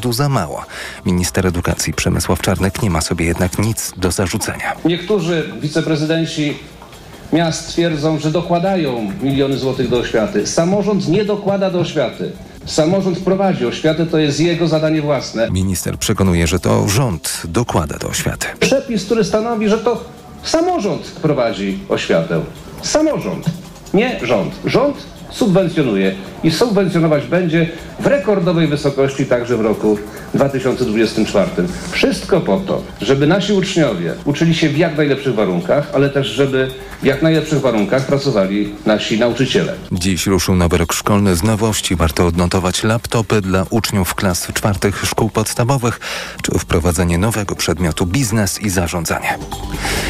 rządu za mało. Minister edukacji Przemysław Czarnek nie ma sobie jednak nic do zarzucenia. Niektórzy wiceprezydenci miast twierdzą, że dokładają miliony złotych do oświaty. Samorząd nie dokłada do oświaty. Samorząd prowadzi oświatę, to jest jego zadanie własne. Minister przekonuje, że to rząd dokłada do oświaty. Przepis, który stanowi, że to samorząd prowadzi oświatę. Samorząd, nie rząd. Rząd subwencjonuje i subwencjonować będzie w rekordowej wysokości także w roku 2024. Wszystko po to, żeby nasi uczniowie uczyli się w jak najlepszych warunkach, ale też żeby w jak najlepszych warunkach pracowali nasi nauczyciele. Dziś ruszył nowy rok szkolny z nowości. Warto odnotować laptopy dla uczniów klas czwartych szkół podstawowych, czy wprowadzenie nowego przedmiotu biznes i zarządzanie.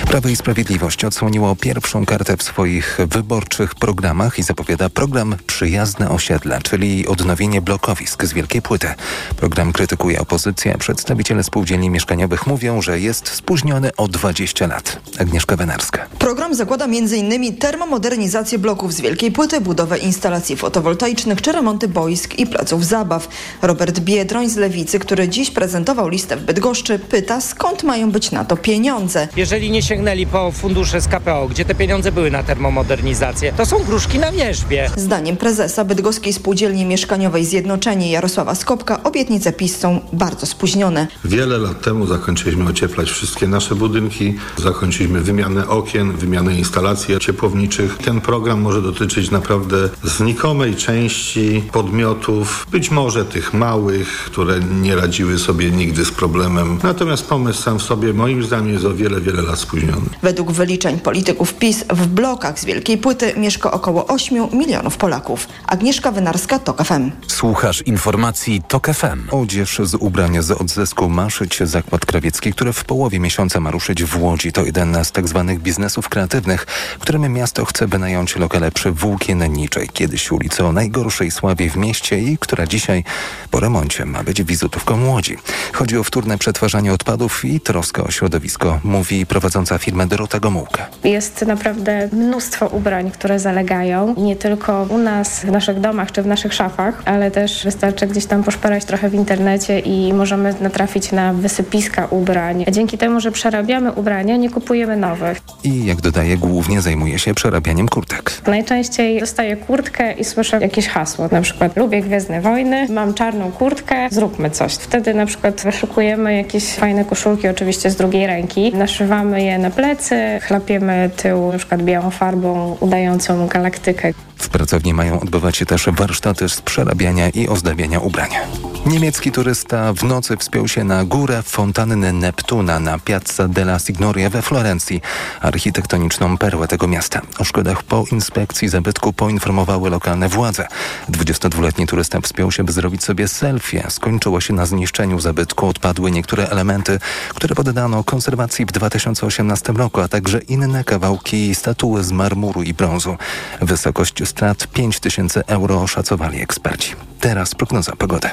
Prawo i Sprawiedliwość odsłoniło pierwszą kartę w swoich wyborczych programach i zapowiada program Przyjazne Osiedle, czyli odnowienie blokowisk z Wielkiej Płyty. Program krytykuje opozycja. Przedstawiciele spółdzielni mieszkaniowych mówią, że jest spóźniony o 20 lat. Agnieszka Wenarska. Program zakłada m.in. termomodernizację bloków z Wielkiej Płyty, budowę instalacji fotowoltaicznych czy remonty boisk i placów zabaw. Robert Biedroń z Lewicy, który dziś prezentował listę w Bydgoszczy, pyta skąd mają być na to pieniądze. Jeżeli nie sięgnęli po fundusze z KPO, gdzie te pieniądze były na termomodernizację, to są gruszki na wierzbie. Zdaniem prezesa Bydgoskiej Spółdzielni Mieszkaniowej Zjednoczenie Jarosława Skopka obietnice PiS są bardzo spóźnione. Wiele lat temu zakończyliśmy ocieplać wszystkie nasze budynki, zakończyliśmy wymianę okien, wymianę instalacji ciepłowniczych. Ten program może dotyczyć naprawdę znikomej części podmiotów, być może tych małych, które nie radziły sobie nigdy z problemem. Natomiast pomysł sam w sobie moim zdaniem jest o wiele, wiele lat spóźniony. Według wyliczeń polityków PiS w blokach z Wielkiej Płyty mieszka około 8 milionów Polaków. Agnieszka Wynarska, TOK FM. Słuchasz informacji TOK FM. Odzież z ubrania z odzysku ma szyć zakład krawiecki, który w połowie miesiąca ma ruszyć w Łodzi. To jeden z tak zwanych biznesów kreatywnych, którym miasto chce wynająć lokale przy Włókienniczej, kiedyś ulicy o najgorszej sławie w mieście i która dzisiaj po remoncie ma być wizytówką Łodzi. Chodzi o wtórne przetwarzanie odpadów i troskę o środowisko, mówi prowadząca firmę Dorota Gomułka. Jest naprawdę mnóstwo ubrań, które zalegają. Nie tylko u nas, w naszych domach czy w naszych szafach, ale też wystarczy gdzieś tam poszperać trochę w internecie i możemy natrafić na wysypiska ubrań. Dzięki temu, że przerabiamy ubrania, nie kupujemy nowych. I jak dodaje, głównie zajmuje się przerabianiem kurtek. Najczęściej dostaję kurtkę i słyszę jakieś hasło, na przykład lubię Gwiezdne Wojny, mam czarną kurtkę, zróbmy coś. Wtedy na przykład wyszukujemy jakieś fajne koszulki, oczywiście z drugiej ręki, naszywamy je na plecy, chlapiemy tył na przykład białą farbą udającą galaktykę. W pracowni mają odbywać się też warsztaty z przerabiania i ozdabiania ubrania. Niemiecki turysta w nocy wspiął się na górę fontanny Neptuna na Piazza della Signoria we Florencji, architektoniczną perłę tego miasta. O szkodach po inspekcji zabytku poinformowały lokalne władze. 22-letni turysta wspiął się, by zrobić sobie selfie. Skończyło się na zniszczeniu zabytku. Odpadły niektóre elementy, które poddano konserwacji w 2018 roku, a także inne kawałki statuły z marmuru i brązu. Wysokość strat 5 tysięcy euro oszacowali eksperci. Teraz prognoza pogody.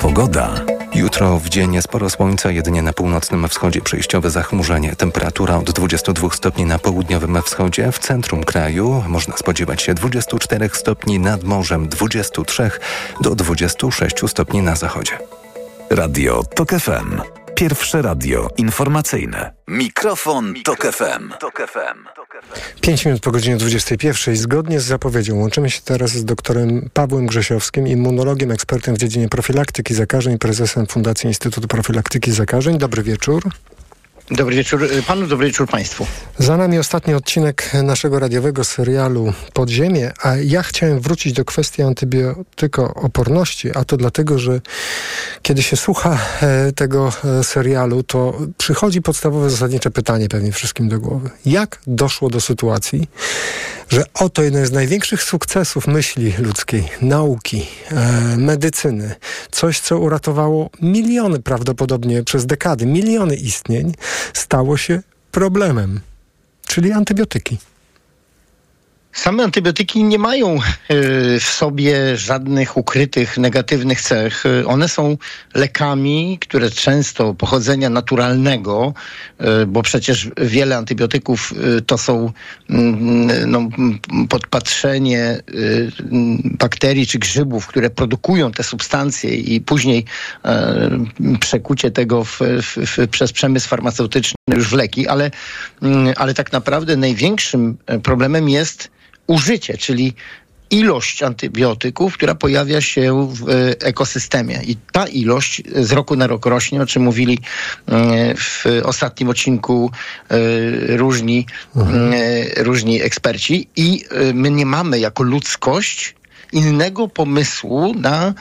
Pogoda. Jutro w dzień sporo słońca, jedynie na północnym wschodzie przejściowe zachmurzenie. Temperatura od 22 stopni na południowym wschodzie. W centrum kraju można spodziewać się 24 stopni nad morzem, 23 do 26 stopni na zachodzie. Radio TOK FM. Pierwsze radio informacyjne. Mikrofon, Tok FM. Tok FM. 5 minut po godzinie 21. Zgodnie z zapowiedzią łączymy się teraz z doktorem Pawłem Grzesiowskim, immunologiem, ekspertem w dziedzinie profilaktyki zakażeń, prezesem Fundacji Instytutu Profilaktyki Zakażeń. Dobry wieczór. Dobry wieczór panu, dobry wieczór państwu. Za nami ostatni odcinek naszego radiowego serialu Podziemie, a ja chciałem wrócić do kwestii antybiotykooporności, a to dlatego, że kiedy się słucha e, tego e, serialu, to przychodzi podstawowe zasadnicze pytanie pewnie wszystkim do głowy. Jak doszło do sytuacji, że oto jeden z największych sukcesów myśli ludzkiej, nauki, e, medycyny, coś, co uratowało miliony prawdopodobnie przez dekady, miliony istnień, stało się problemem, czyli antybiotyki. Same antybiotyki nie mają e, w sobie żadnych ukrytych negatywnych cech. E, one są lekami, które często pochodzenia naturalnego, e, bo przecież wiele antybiotyków to są mm, no, podpatrzenie bakterii czy grzybów, które produkują te substancje i później przekucie tego w, w, przez przemysł farmaceutyczny już w leki, ale, mm, ale tak naprawdę największym problemem jest użycie, czyli ilość antybiotyków, która pojawia się w e, ekosystemie. I ta ilość z roku na rok rośnie, o czym mówili e, w ostatnim odcinku e, różni, mhm. różni eksperci. I my nie mamy jako ludzkość innego pomysłu na,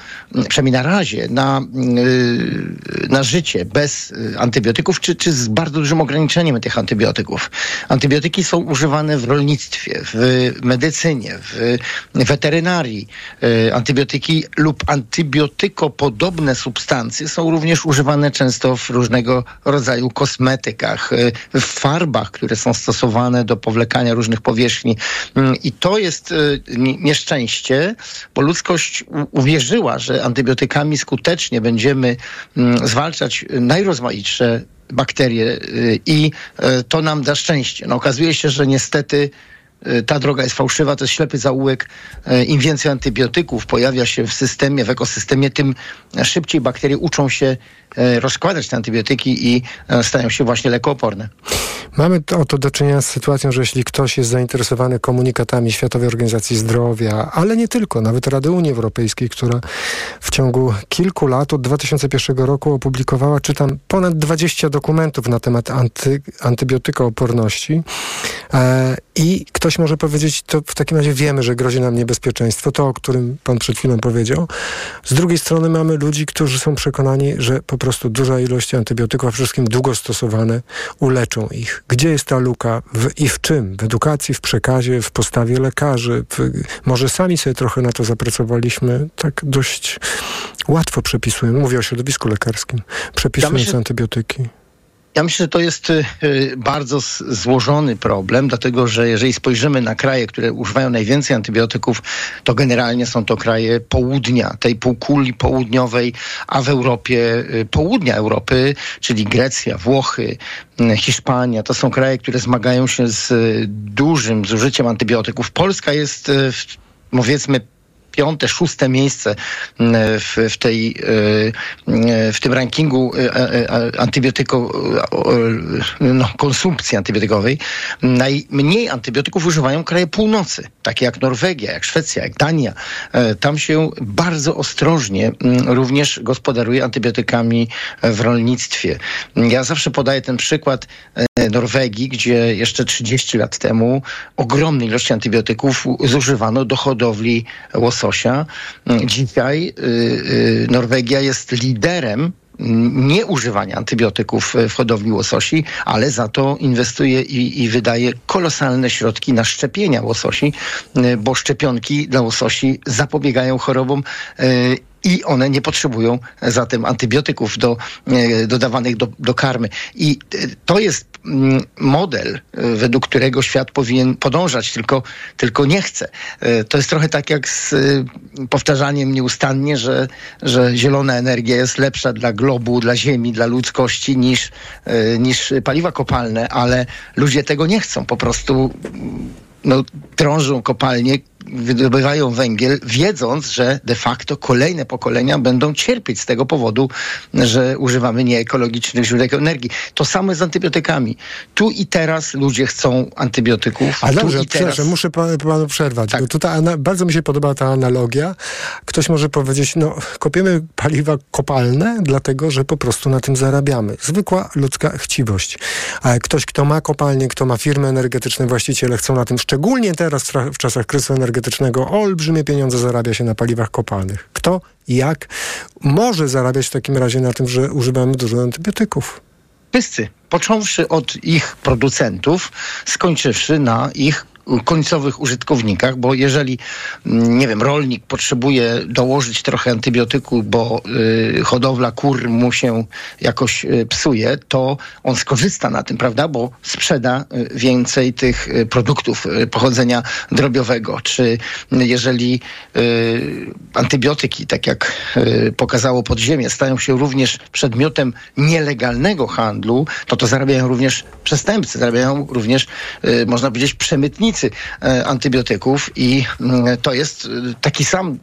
przynajmniej na razie, na, y, na życie bez y, antybiotyków, czy, czy z bardzo dużym ograniczeniem tych antybiotyków. Antybiotyki są używane w rolnictwie, w medycynie, w weterynarii. Y, antybiotyki lub antybiotykopodobne substancje są również używane często w różnego rodzaju kosmetykach, w farbach, które są stosowane do powlekania różnych powierzchni. I to jest nieszczęście, bo ludzkość uwierzyła, że antybiotykami skutecznie będziemy mm, zwalczać najrozmaitsze bakterie y, i y, to nam da szczęście. No, okazuje się, że niestety y, ta droga jest fałszywa, to jest ślepy zaułek. Im więcej antybiotyków pojawia się w systemie, w ekosystemie, tym szybciej bakterie uczą się rozkładać te antybiotyki i stają się właśnie lekooporne. Mamy oto do czynienia z sytuacją, że jeśli ktoś jest zainteresowany komunikatami Światowej Organizacji Zdrowia, ale nie tylko, nawet Rady Unii Europejskiej, która w ciągu kilku lat, od 2001 roku opublikowała, czytam, ponad 20 dokumentów na temat anty, antybiotykooporności e, i ktoś może powiedzieć, to w takim razie wiemy, że grozi nam niebezpieczeństwo, to o którym pan przed chwilą powiedział. Z drugiej strony mamy ludzi, którzy są przekonani, że po prostu duża ilość antybiotyków, a przede wszystkim długo stosowane, uleczą ich. Gdzie jest ta luka w, i w czym? W edukacji, w przekazie, w postawie lekarzy. W, może sami sobie trochę na to zapracowaliśmy, tak dość łatwo przepisując. Mówię o środowisku lekarskim. Przepisując ja myślę, antybiotyki. Ja myślę, że to jest y, bardzo złożony problem, dlatego że jeżeli spojrzymy na kraje, które używają najwięcej antybiotyków, to generalnie są to kraje południa, tej półkuli południowej, a w Europie, y, południa Europy, czyli Grecja, Włochy, y, Hiszpania, to są kraje, które zmagają się z dużym zużyciem antybiotyków. Polska jest powiedzmy piąte, szóste miejsce mm, w, w, tej, e, w tym rankingu e, e, antybiotyko, no, konsumpcji antybiotykowej. Najmniej antybiotyków używają kraje północy, takie jak Norwegia, jak Szwecja, jak Dania. Tam się bardzo ostrożnie mm, również gospodaruje antybiotykami w rolnictwie. Ja zawsze podaję ten przykład Norwegii, gdzie jeszcze 30 lat temu ogromne ilości antybiotyków zużywano do hodowli łososia. Dzisiaj y, y, Norwegia jest liderem nieużywania antybiotyków w hodowli łososi, ale za to inwestuje i, i, wydaje kolosalne środki na szczepienia łososi, y, bo szczepionki dla łososi zapobiegają chorobom i one nie potrzebują zatem antybiotyków do, e, dodawanych do, do karmy. I e, to jest mm, model, e, według którego świat powinien podążać, tylko, tylko nie chce. To jest trochę tak jak z powtarzaniem nieustannie, że, że zielona energia jest lepsza dla globu, dla ziemi, dla ludzkości niż, niż paliwa kopalne, ale ludzie tego nie chcą. Po prostu no, drążą kopalnie, wydobywają węgiel, wiedząc, że de facto kolejne pokolenia będą cierpieć z tego powodu, że używamy nieekologicznych źródeł energii. To samo z antybiotykami. Tu i teraz ludzie chcą antybiotyków. A dobrze, i teraz... muszę pan, panu przerwać, tak. bo tutaj bardzo mi się podoba ta analogia. Ktoś może powiedzieć, no kopiemy paliwa kopalne, dlatego, że po prostu na tym zarabiamy. Zwykła ludzka chciwość. A ktoś, kto ma kopalnię, kto ma firmy energetyczne, właściciele chcą na tym, szczególnie teraz w czasach kryzysu energetycznego, energetycznego olbrzymie pieniądze zarabia się na paliwach kopalnych. Kto jak może zarabiać w takim razie na tym, że używamy dużo antybiotyków? Wszyscy, począwszy od ich producentów, skończywszy na ich końcowych użytkownikach, bo jeżeli, mm, nie wiem, rolnik potrzebuje dołożyć trochę antybiotyku, bo y, hodowla kur mu się jakoś y, psuje, to on skorzysta na tym, prawda, bo sprzeda y, więcej tych y, produktów pochodzenia drobiowego. Czy jeżeli y, antybiotyki, tak jak y, pokazało podziemie, stają się również przedmiotem nielegalnego handlu, to to zarabiają również przestępcy, zarabiają również, można powiedzieć, przemytnicy y, antybiotyków i y, to jest y, taki sam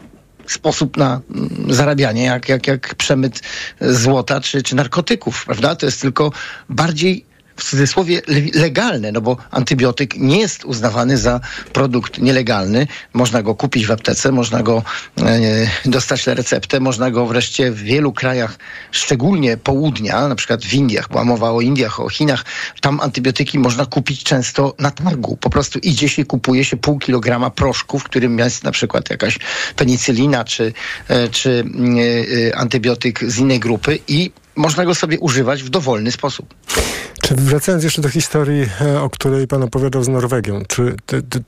sposób na mm, zarabianie, jak, jak, jak przemyt złota czy, czy narkotyków, prawda? To jest tylko bardziej w cudzysłowie le- legalne, no bo antybiotyk nie jest uznawany za produkt nielegalny. Można go kupić w aptece, można go e, dostać na receptę, można go wreszcie w wielu krajach, szczególnie południa, na przykład w Indiach, była mowa o Indiach, o Chinach, tam antybiotyki można kupić często na targu. Po prostu idzie się, kupuje się pół kilograma proszku, w którym jest na przykład jakaś penicylina czy, e, czy mm, e, antybiotyk z innej grupy i można go sobie używać w dowolny sposób. Czy wracając jeszcze do historii, e, o której pan opowiadał z Norwegią, czy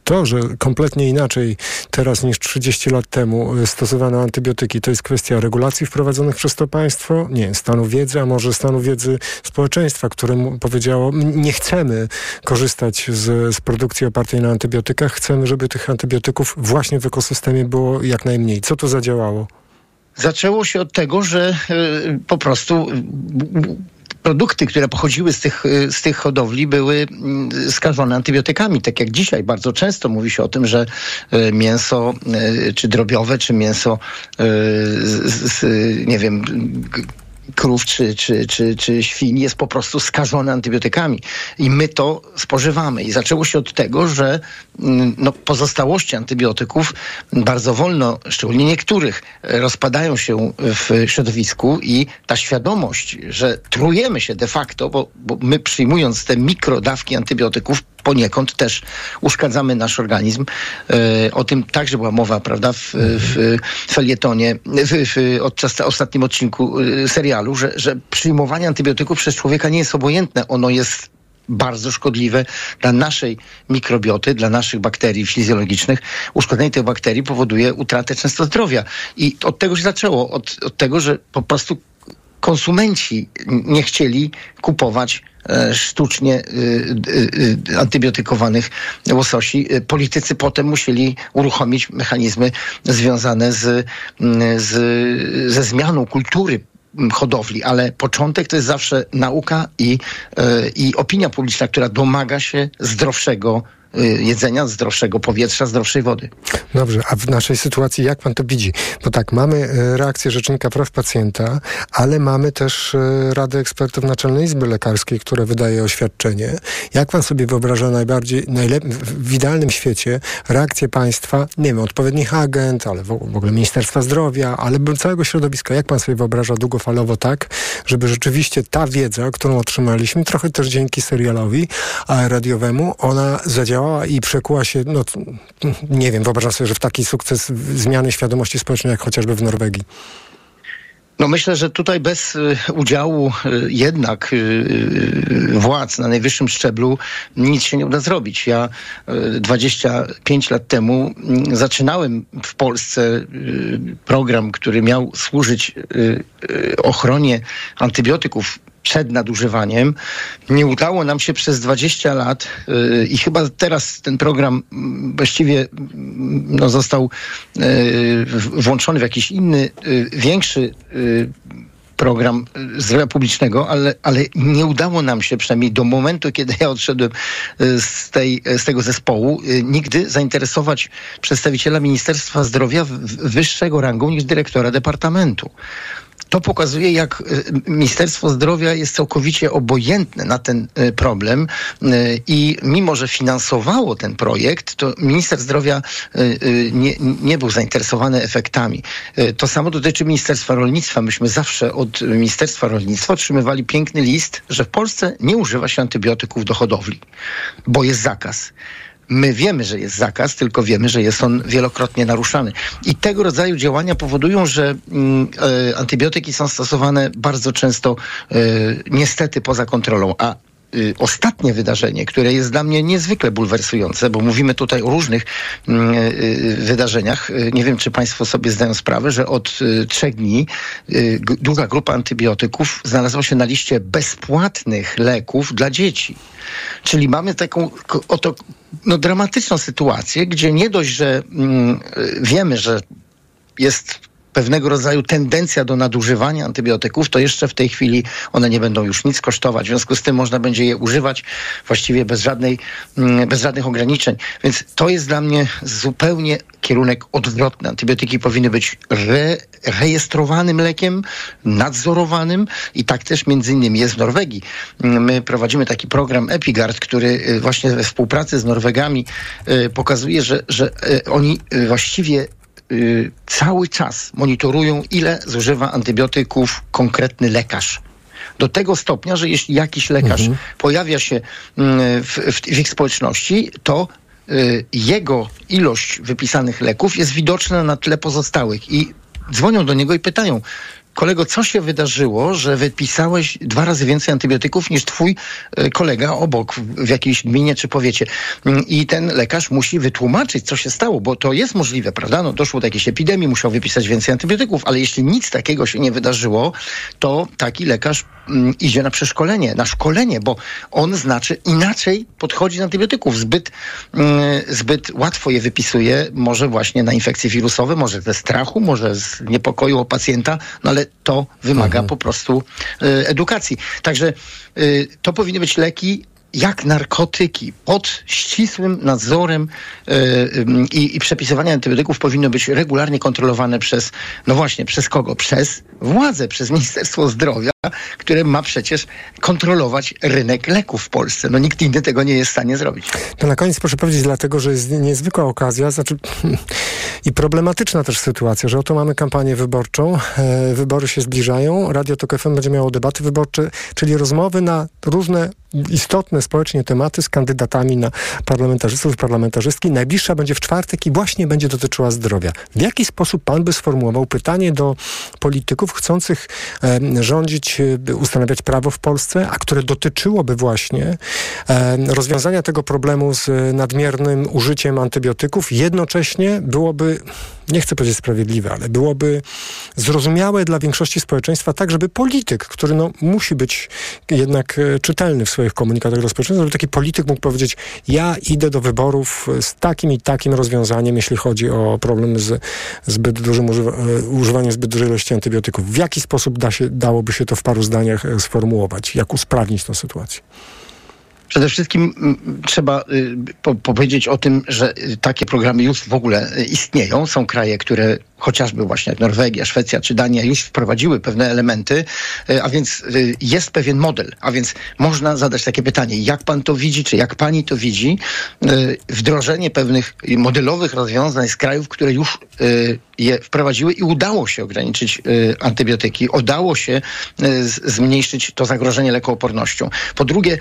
to, że kompletnie inaczej teraz niż 30 lat temu e, stosowano antybiotyki, to jest kwestia regulacji wprowadzonych przez to państwo? Nie, stanu wiedzy, a może stanu wiedzy społeczeństwa, które mu powiedziało, "M- nie chcemy korzystać z, z produkcji opartej na antybiotykach, chcemy, żeby tych antybiotyków właśnie w ekosystemie było jak najmniej. Co to zadziałało? Zaczęło się od tego, że e, po prostu produkty, które pochodziły z tych, e, z tych hodowli były mm, skażone antybiotykami. Tak jak dzisiaj bardzo często mówi się o tym, że e, mięso e, czy drobiowe, czy mięso z, z, nie wiem, krów czy, czy, czy, czy świń jest po prostu skażone antybiotykami. I my to spożywamy. I zaczęło się od tego, że no, pozostałości antybiotyków bardzo wolno, szczególnie niektórych, rozpadają się w środowisku i ta świadomość, że trujemy się de facto, bo, bo my przyjmując te mikrodawki antybiotyków, poniekąd też uszkadzamy nasz organizm. E, o tym także była mowa, prawda, w, w felietonie, w, w ostatnim odcinku e, serialu, że, że przyjmowanie antybiotyków przez człowieka nie jest obojętne. Ono jest bardzo szkodliwe dla naszej mikrobioty, dla naszych bakterii fizjologicznych. Uszkodzenie tych bakterii powoduje utratę często zdrowia. I od tego się zaczęło, od, od tego, że po prostu konsumenci nie chcieli kupować e, sztucznie y, y, antybiotykowanych łososi. Politycy potem musieli uruchomić mechanizmy związane z, mm, z, ze zmianą kultury hodowli, ale początek to jest zawsze nauka i, y, i opinia publiczna, która domaga się zdrowszego jedzenia, zdrowszego powietrza, zdrowszej wody. Dobrze, a w naszej sytuacji jak pan to widzi? Bo tak, mamy e, reakcję Rzecznika Praw Pacjenta, ale mamy też e, Radę Ekspertów Naczelnej Izby Lekarskiej, która wydaje oświadczenie. Jak pan sobie wyobraża najbardziej, najlep- w idealnym świecie reakcję państwa, nie wiem, odpowiednich agent, ale w ogóle Ministerstwa Zdrowia, ale całego środowiska. Jak pan sobie wyobraża długofalowo tak, żeby rzeczywiście ta wiedza, którą otrzymaliśmy, trochę też dzięki serialowi radiowemu, ona i przekuła się, no nie wiem, wyobrażam sobie, że w taki sukces zmiany świadomości społecznej, jak chociażby w Norwegii. No myślę, że tutaj bez y, udziału y, jednak y, władz na najwyższym szczeblu nic się nie uda zrobić. Ja y, 25 lat temu mm, zaczynałem w Polsce program, który miał służyć ochronie antybiotyków przed nadużywaniem. Nie udało nam się przez 20 lat yy, i chyba teraz ten program mm, właściwie mm, no, został yy, włączony w jakiś inny, yy, większy yy, program y, zdrowia publicznego, ale, ale nie udało nam się przynajmniej do momentu, kiedy ja odszedłem y, z, tej, z tego zespołu, y, nigdy zainteresować przedstawiciela Ministerstwa Zdrowia wyższego rangą niż dyrektora departamentu. To pokazuje, jak y, Ministerstwo Zdrowia jest całkowicie obojętne na ten y, problem y, i mimo, że finansowało ten projekt, to minister zdrowia nie, nie był zainteresowany efektami. To samo dotyczy Ministerstwa Rolnictwa. Myśmy zawsze od Ministerstwa Rolnictwa otrzymywali piękny list, że w Polsce nie używa się antybiotyków do hodowli, bo jest zakaz. My wiemy, że jest zakaz, tylko wiemy, że jest on wielokrotnie naruszany. I tego rodzaju działania powodują, że e, antybiotyki są stosowane bardzo często e, niestety poza kontrolą. A y, ostatnie wydarzenie, które jest dla mnie niezwykle bulwersujące, bo mówimy tutaj o różnych mm, y, y, wydarzeniach. Y, Nie wiem, czy Państwo sobie zdają sprawę, że od y, trzech dni y, duża grupa antybiotyków znalazła się na liście bezpłatnych leków dla dzieci. Czyli mamy taką oto no, dramatyczną sytuację, gdzie nie dość, że mm, y, wiemy, że jest pewnego rodzaju tendencja do nadużywania antybiotyków, to jeszcze w tej chwili one nie będą już nic kosztować. W związku z tym można będzie je używać właściwie bez, żadnej, mm, bez żadnych ograniczeń. Więc to jest dla mnie zupełnie kierunek odwrotny. Antybiotyki powinny być re, rejestrowanym lekiem, nadzorowanym i tak też między innymi jest w Norwegii. Mm, My prowadzimy taki program Epigard, który y, właśnie we współpracy z Norwegami y, pokazuje, że, że y, oni właściwie y, cały czas monitorują, ile zużywa antybiotyków konkretny lekarz. Do tego stopnia, że jeśli jakiś lekarz pojawia się mm, w, w, w ich społeczności, to y, jego ilość wypisanych leków jest widoczna na tle pozostałych i dzwonią do niego i pytają, kolego, co się wydarzyło, że wypisałeś dwa razy więcej antybiotyków niż twój e, kolega obok w, jakiejś gminie czy powiecie. Mm, I ten lekarz musi wytłumaczyć, co się stało, bo to jest możliwe, prawda? No, doszło do jakiejś epidemii, musiał wypisać więcej antybiotyków, ale jeśli nic takiego się nie wydarzyło, to taki lekarz mm, idzie na przeszkolenie, na szkolenie, bo on znaczy inaczej podchodzi do antybiotyków. Zbyt, mm, zbyt łatwo je wypisuje, może właśnie na infekcje wirusowe, może ze strachu, może z niepokoju o pacjenta, no ale to wymaga po prostu y, edukacji. Także y, to powinny być leki jak narkotyki, pod ścisłym nadzorem y, y, i, i przepisywanie antybiotyków powinno być regularnie kontrolowane przez, no właśnie, przez kogo? Przez władze, przez Ministerstwo Zdrowia, które ma przecież kontrolować rynek leków w Polsce. No nikt inny tego nie jest w stanie zrobić. To na koniec proszę powiedzieć, dlatego, że jest niezwykła okazja, znaczy i problematyczna też sytuacja, że oto mamy kampanię wyborczą, e, wybory się zbliżają, Radio Tok FM będzie miało debaty wyborcze, czyli rozmowy na różne istotne społecznie tematy z kandydatami na parlamentarzystów i parlamentarzystki. Najbliższa będzie w czwartek i właśnie będzie dotyczyła zdrowia. W jaki sposób pan by sformułował pytanie do polityków chcących rządzić, e, ustanawiać prawo w Polsce, a które dotyczyłoby właśnie e, rozwiązania tego problemu z e, nadmiernym użyciem antybiotyków, jednocześnie byłoby, nie chcę powiedzieć sprawiedliwe, ale byłoby zrozumiałe dla większości społeczeństwa, tak żeby polityk, który no, musi być jednak e, czytelny w swoich komunikatach do społeczeństwa, żeby taki polityk mógł powiedzieć, ja idę do wyborów z takim i takim rozwiązaniem, jeśli chodzi o problem z zbyt dużym używa, e, używaniem zbyt dużej ilości antybiotyków. W jaki sposób da się, dałoby się to w paru zdaniach e, sformułować? Jak usprawnić tę sytuację? Przede wszystkim mm, trzeba y, po, powiedzieć o tym, że y, takie programy już w ogóle y, istnieją. Są kraje, które chociażby właśnie jak Norwegia, Szwecja czy Dania już wprowadziły pewne elementy, y, a więc y, jest pewien model. A więc można zadać takie pytanie, jak pan to widzi, czy jak pani to widzi, y, wdrożenie pewnych modelowych rozwiązań z krajów, które już je wprowadziły i udało się ograniczyć antybiotyki, udało się zmniejszyć to zagrożenie lekoopornością. Po drugie,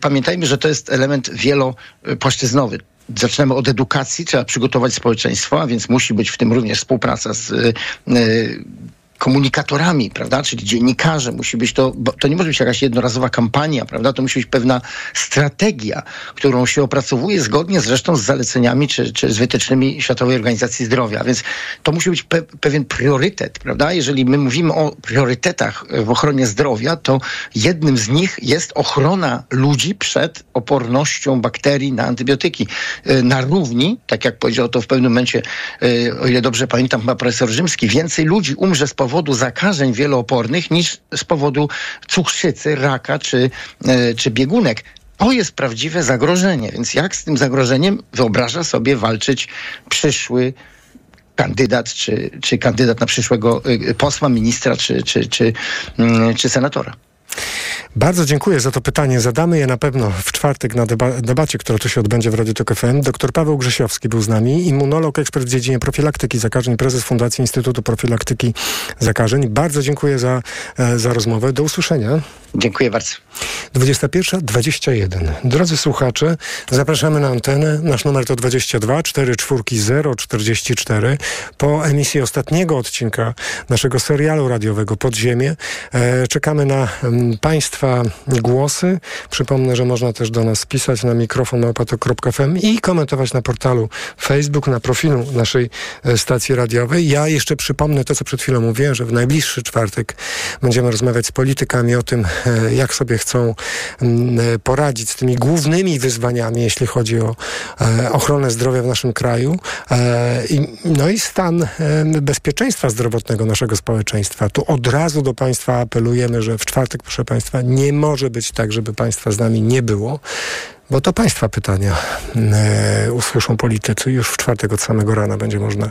pamiętajmy, że to jest element wielopłaszczyznowy. Zaczynamy od edukacji, trzeba przygotować społeczeństwo, a więc musi być w tym również współpraca z y, y, komunikatorami, prawda, czyli dziennikarze, musi być to, to nie może być jakaś jednorazowa kampania, prawda, to musi być pewna strategia, którą się opracowuje zgodnie zresztą z zaleceniami czy, czy z wytycznymi Światowej Organizacji Zdrowia, więc to musi być pe pewien priorytet, prawda, jeżeli my mówimy o priorytetach w ochronie zdrowia, to jednym z nich jest ochrona ludzi przed opornością bakterii na antybiotyki. Y, Na równi, tak jak powiedział to w pewnym momencie, y, o ile dobrze pamiętam, chyba profesor Rzymski, więcej ludzi umrze z powodu zakażeń wieloopornych niż z powodu cukrzycy, raka czy, y, czy biegunek. To jest prawdziwe zagrożenie, więc jak z tym zagrożeniem wyobraża sobie walczyć przyszły kandydat, czy, czy kandydat na przyszłego y, posła, ministra, czy, czy, czy, mm, czy senatora? Bardzo dziękuję za to pytanie. Zadamy je na pewno w czwartek na deba debacie, która tu się odbędzie w Radiu Tok FM. Doktor Paweł Grzesiowski był z nami, immunolog, ekspert w dziedzinie profilaktyki zakażeń, prezes Fundacji Instytutu Profilaktyki Zakażeń. Bardzo dziękuję za, e, za rozmowę. Do usłyszenia. Dziękuję bardzo. 21.21. Drodzy słuchacze, zapraszamy na antenę. Nasz numer to 22 44 044. Po emisji ostatniego odcinka naszego serialu radiowego Podziemie e, czekamy na m, Państwa Państwa głosy. Przypomnę, że można też do nas pisać na mikrofon małpatok.fm i komentować na portalu Facebook, na profilu naszej e, stacji radiowej. Ja jeszcze przypomnę to, co przed chwilą mówiłem, że w najbliższy czwartek będziemy rozmawiać z politykami o tym, jak sobie chcą mm, e, poradzić z tymi głównymi wyzwaniami, jeśli chodzi o ochronę zdrowia w naszym kraju. No i stan bezpieczeństwa zdrowotnego naszego społeczeństwa. Tu od razu do Państwa apelujemy, że w czwartek, proszę Państwa, nie może być tak, żeby Państwa z nami nie było. Bo to Państwa pytania e, usłyszą politycy. Już w czwartek od samego rana będzie można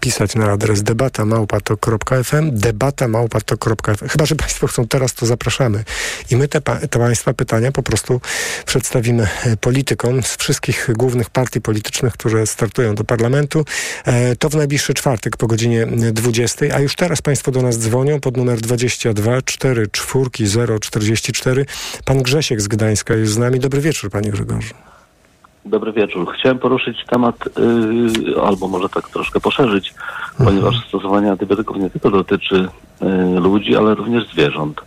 pisać na adres debata małpatok.fm, debata małpatok.fm. Chyba, że Państwo chcą teraz, to zapraszamy. I my te, te Państwa pytania po prostu przedstawimy e, politykom z wszystkich głównych partii politycznych, które startują do parlamentu. E, to w najbliższy czwartek po godzinie 20, a już teraz Państwo do nas dzwonią pod numer 22 4 4 0 44. Pan Grzesiek z Gdańska jest z nami. Dobry wieczór, Panie Grzegorzu. Dobry wieczór. Chciałem poruszyć temat, yy, albo może tak troszkę poszerzyć, mhm. ponieważ stosowanie antybiotyków nie tylko dotyczy yy, ludzi, ale również zwierząt.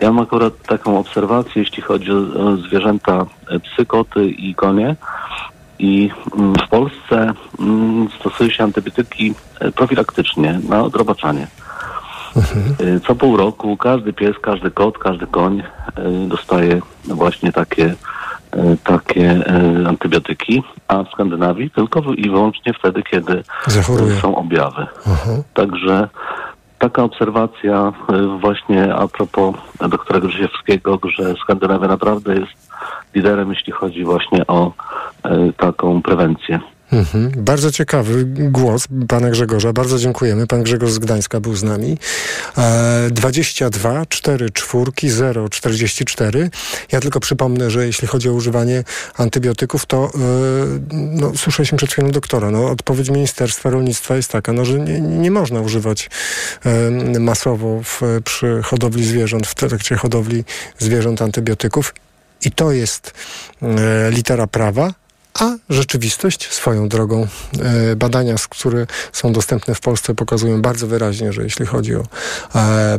Ja mam akurat taką obserwację, jeśli chodzi o zwierzęta e, psy, koty i konie. I mm, w Polsce mm, stosuje się antybiotyki e, profilaktycznie na odrobaczanie. Mhm. E, co pół roku każdy pies, każdy kot, każdy koń dostaje właśnie takie E, takie antybiotyki, a w Skandynawii tylko i wyłącznie wtedy, kiedy Zachoruje. są objawy. Uh-huh. Także taka obserwacja właśnie a propos doktora Grzysiewskiego, że Skandynawia naprawdę jest liderem, jeśli chodzi właśnie o taką prewencję. Mhm. Bardzo ciekawy głos pana Grzegorza. Bardzo dziękujemy. Pan Grzegorz z Gdańska był z nami. E, 22 4 4 0 44. Ja tylko przypomnę, że jeśli chodzi o używanie antybiotyków, to e, no, słyszeliśmy przed chwilą doktora. No, odpowiedź Ministerstwa Rolnictwa jest taka, no, że nie, nie można używać e, masowo w, przy hodowli zwierząt, w trakcie hodowli zwierząt antybiotyków. I to jest e, litera prawa, a rzeczywistość swoją drogą. E, badania, które są dostępne w Polsce, pokazują bardzo wyraźnie, że jeśli chodzi o e,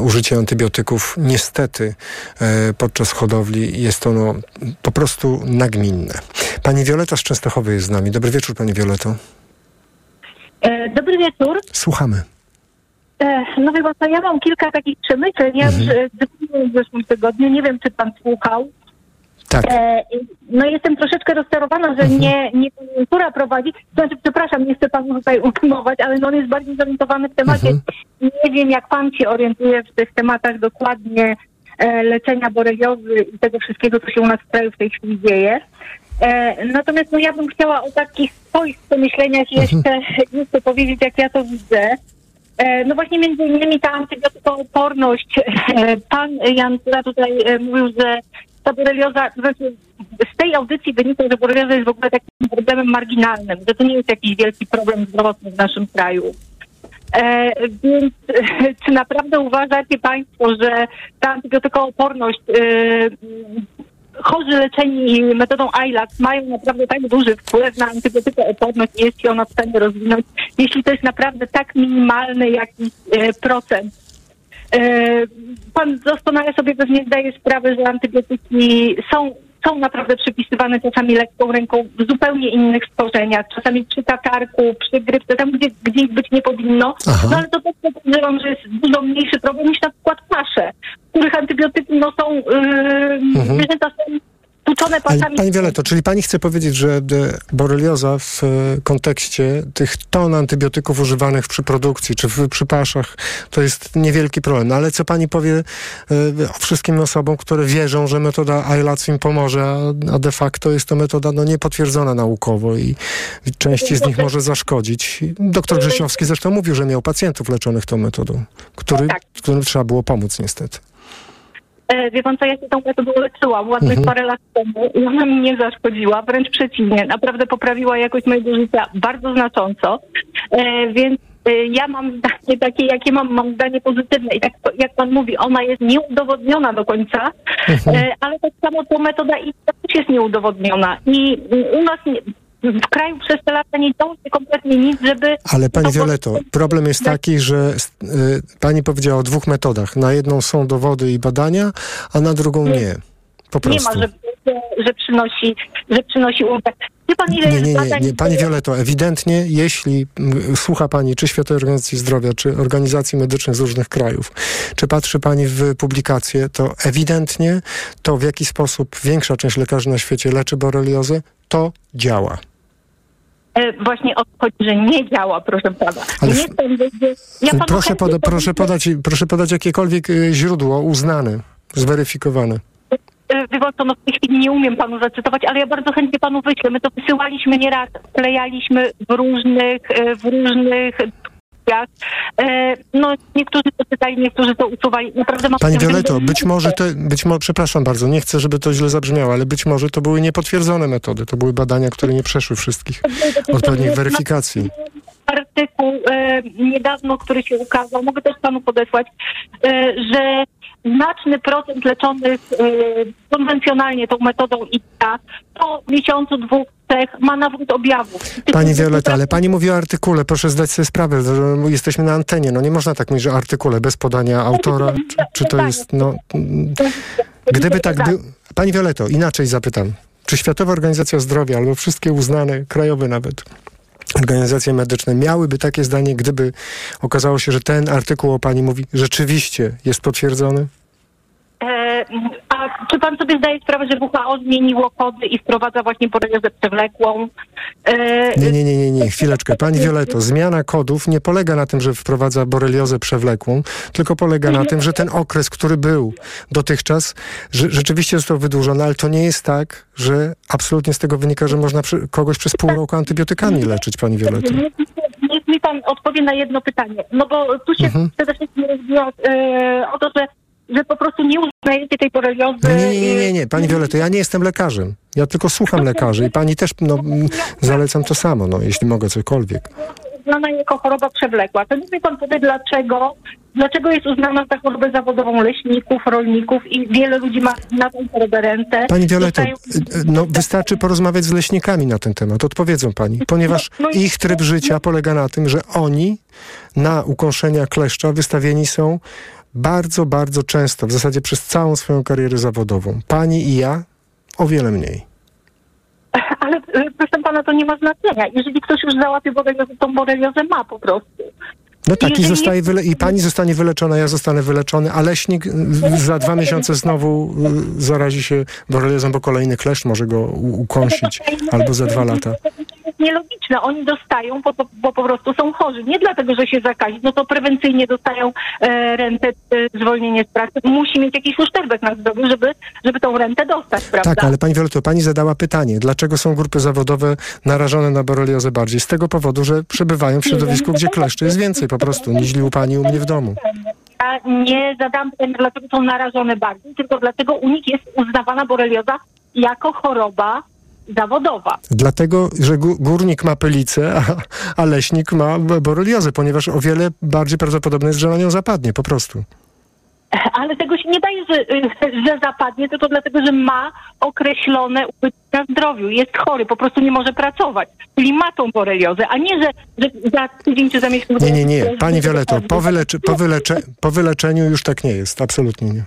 użycie antybiotyków, niestety e, podczas hodowli jest ono po prostu nagminne. Pani Wioleta z Częstochowy jest z nami. Dobry wieczór, Pani Wioleto. Dobry wieczór. Słuchamy. No pan, ja mam kilka takich przemyśleń. Ja mhm. w zeszłym tygodniu, nie wiem, czy pan słuchał, tak. E, no jestem troszeczkę rozczarowana, że mhm. nie, nie prowadzi. Znaczy, przepraszam, nie chcę panu tutaj utymować, ale no on jest bardziej zorientowany w temacie. Mhm. Nie wiem, jak pan się orientuje w tych tematach dokładnie e, leczenia boreliozy i tego wszystkiego, co się u nas w kraju w tej chwili dzieje. E, natomiast no, ja bym chciała o takich swoich przemyśleniach mhm. jeszcze, jeszcze powiedzieć, jak ja to widzę. E, no właśnie między innymi ta antybiotykooporność. E, pan Jan tutaj e, mówił, że ta borelioza, znaczy z tej audycji wynika, że borelioza jest w ogóle takim problemem marginalnym, że to nie jest jakiś wielki problem zdrowotny w naszym kraju. E, więc czy naprawdę uważacie Państwo, że ta antybiotykooporność, e, chorzy leczeni metodą ILAC mają naprawdę tak duży wpływ na antybiotykooporność i jest się ona w stanie rozwinąć, jeśli to jest naprawdę tak minimalny jakiś e, procent pan doskonale sobie pewnie zdaje sprawę, że antybiotyki są, są naprawdę przypisywane czasami lekką ręką w zupełnie innych stworzeniach, czasami przy katarku, przy grypce, tam gdzie, gdzie ich być nie powinno. Aha. No ale to też podejrzewam, że jest dużo mniejszy problem niż na przykład pasze, w których antybiotyki no, są, yy, mhm. są tłuczone pasami. Pani Wioleto, czyli pani chce powiedzieć, że borelioza w e, kontekście tych ton antybiotyków używanych przy produkcji czy w, przy paszach to jest niewielki problem. No ale co pani powie y, wszystkim osobom, które wierzą, że metoda ILAC im pomoże, a, de facto jest to metoda no, niepotwierdzona naukowo i części z nich może zaszkodzić. Doktor Grzesiowski zresztą mówił, że miał pacjentów leczonych tą metodą, który, tak. którym trzeba było pomóc niestety. E, wie pan co, ja się tą metodą leczyłam ładnych mhm. parę lat temu i ona mi nie zaszkodziła, wręcz przeciwnie, naprawdę poprawiła jakość mojego życia bardzo znacząco, e, więc e, ja mam zdanie takie, jakie mam, mam zdanie pozytywne i tak jak pan mówi, ona jest nieudowodniona do końca, mhm. ale tak samo ta metoda i też jest nieudowodniona i u nas nie, w kraju przez te lata nie działo się kompletnie nic, żeby... Ale pani to- Violeto, problem jest taki, że y, pani powiedziała o dwóch metodach. Na jedną są dowody i badania, a na drugą nie. Po Nie prostu. ma, że, że, przynosi, że przynosi ulgę. Pan, ile Nie, nie, nie, nie. Pani Violeto, ewidentnie, jeśli słucha Pani czy Światowej Organizacji Zdrowia, czy organizacji medycznych z różnych krajów, czy patrzy Pani w publikacje, to ewidentnie to, w jaki sposób większa część lekarzy na świecie leczy boreliozę, to działa. E, Właśnie o to chodzi, że nie działa, proszę pana. Ale nie w- że... Ja panu Proszę, poda, proszę, podać, proszę podać jakiekolwiek y, źródło uznane, zweryfikowane. e, Wie pan co, no w tej chwili nie umiem panu zacytować, ale ja bardzo chętnie panu wyślę. My to wysyłaliśmy nieraz, klejaliśmy w różnych, e, w różnych dyskusjach. E, No niektórzy to czytali, niektórzy to usuwali. Naprawdę mam Pani że- być może te, być może, przepraszam bardzo, nie chcę, żeby to źle zabrzmiało, ale być może to były niepotwierdzone metody, to były badania, które nie przeszły wszystkich odpowiednich weryfikacji. Artykuł e, niedawno, który się ukazał, mogę też panu podesłać, e, że znaczny procent leczonych e, konwencjonalnie tą metodą ITA po miesiącu, dwóch, trzech ma nawrót objawów. Pani Violeta, ale pani mówi o artykule, proszę zdać sobie sprawę, że jesteśmy na antenie, no nie można tak mówić, że artykule bez podania autora, czy, czy to jest, no... Gdyby tak był... Pani Violeto, inaczej zapytam. Czy Światowa Organizacja Zdrowia albo wszystkie uznane, krajowe nawet, organizacje medyczne miałyby takie zdanie, gdyby okazało się, że ten artykuł o pani mówi rzeczywiście jest potwierdzony? E, a czy pan sobie zdaje sprawę, że WHO zmieniło kody i wprowadza właśnie boreliozę przewlekłą? E, Nie, nie, nie, nie, nie, chwileczkę. Pani Violeto, zmiana kodów nie polega na tym, że wprowadza boreliozę przewlekłą, tylko polega na tym, że ten okres, który był dotychczas, że rzeczywiście został wydłużony, ale to nie jest tak, że absolutnie z tego wynika, że można kogoś przez pół roku antybiotykami leczyć, pani Violeto. Niech, mi pan odpowie na jedno pytanie. No bo tu się Mhm. przede wszystkim rozbija e, o to, że, że po prostu nie uznajecie tej boreliozy. Nie, nie, nie, nie, nie, pani Violeto, ja nie jestem lekarzem. Ja tylko słucham lekarzy i pani też, no, zalecam to samo, no, jeśli mogę cokolwiek. uznana jako choroba przewlekła. To mi pan powie, dlaczego, dlaczego jest uznana za chorobę zawodową leśników, rolników i wiele ludzi ma na tą chorobę rentę. Pani Violeto, Dostają- y, no wystarczy porozmawiać z leśnikami na ten temat, odpowiedzą pani, ponieważ No i- ich tryb życia polega na tym, że oni na ukąszenia kleszcza wystawieni są bardzo, bardzo często, w zasadzie przez całą swoją karierę zawodową. Pani i ja o wiele mniej. Ale e, proszę pana, to nie ma znaczenia. Jeżeli ktoś już załapie boreliozę, tą boreliozę ma po prostu. No tak, i, Jeżeli zostaje wyle- i pani zostanie wyleczona, ja zostanę wyleczony, a leśnik y, za dwa miesiące znowu y, zarazi się boreliozą, bo kolejny kleszcz może go ukąsić, albo za dwa lata. Nielogiczne. Oni dostają, bo, bo, po prostu są chorzy. Nie dlatego, że się zakazi, no to prewencyjnie dostają e, rentę, e, zwolnienie z pracy. Musi mieć jakiś uszczerbek na zdrowiu, żeby, żeby tą rentę dostać, prawda? Tak, ale pani Violetto, pani zadała pytanie, dlaczego są grupy zawodowe narażone na boreliozę bardziej? Z tego powodu, że przebywają w środowisku, gdzie kleszczy jest więcej po prostu, niż u pani u mnie w domu. Ja nie zadam pytania, dlaczego są narażone bardziej, tylko dlaczego u nich jest uznawana borelioza jako choroba zawodowa. Dlatego, że gó- górnik ma pylicę, a, a leśnik ma boreliozę, ponieważ o wiele bardziej prawdopodobne jest, że na nią zapadnie po prostu. Ale tego się nie daje, że, że zapadnie, tylko dlatego, że ma określone ubytki na zdrowiu. Jest chory, po prostu nie może pracować. Czyli ma tą boreliozę, a nie, że, że za tydzień czy za miesiąc... Nie, nie, nie. Pani Violetto, po, wyleczy, po, wylecze, po wyleczeniu już tak nie jest, absolutnie nie.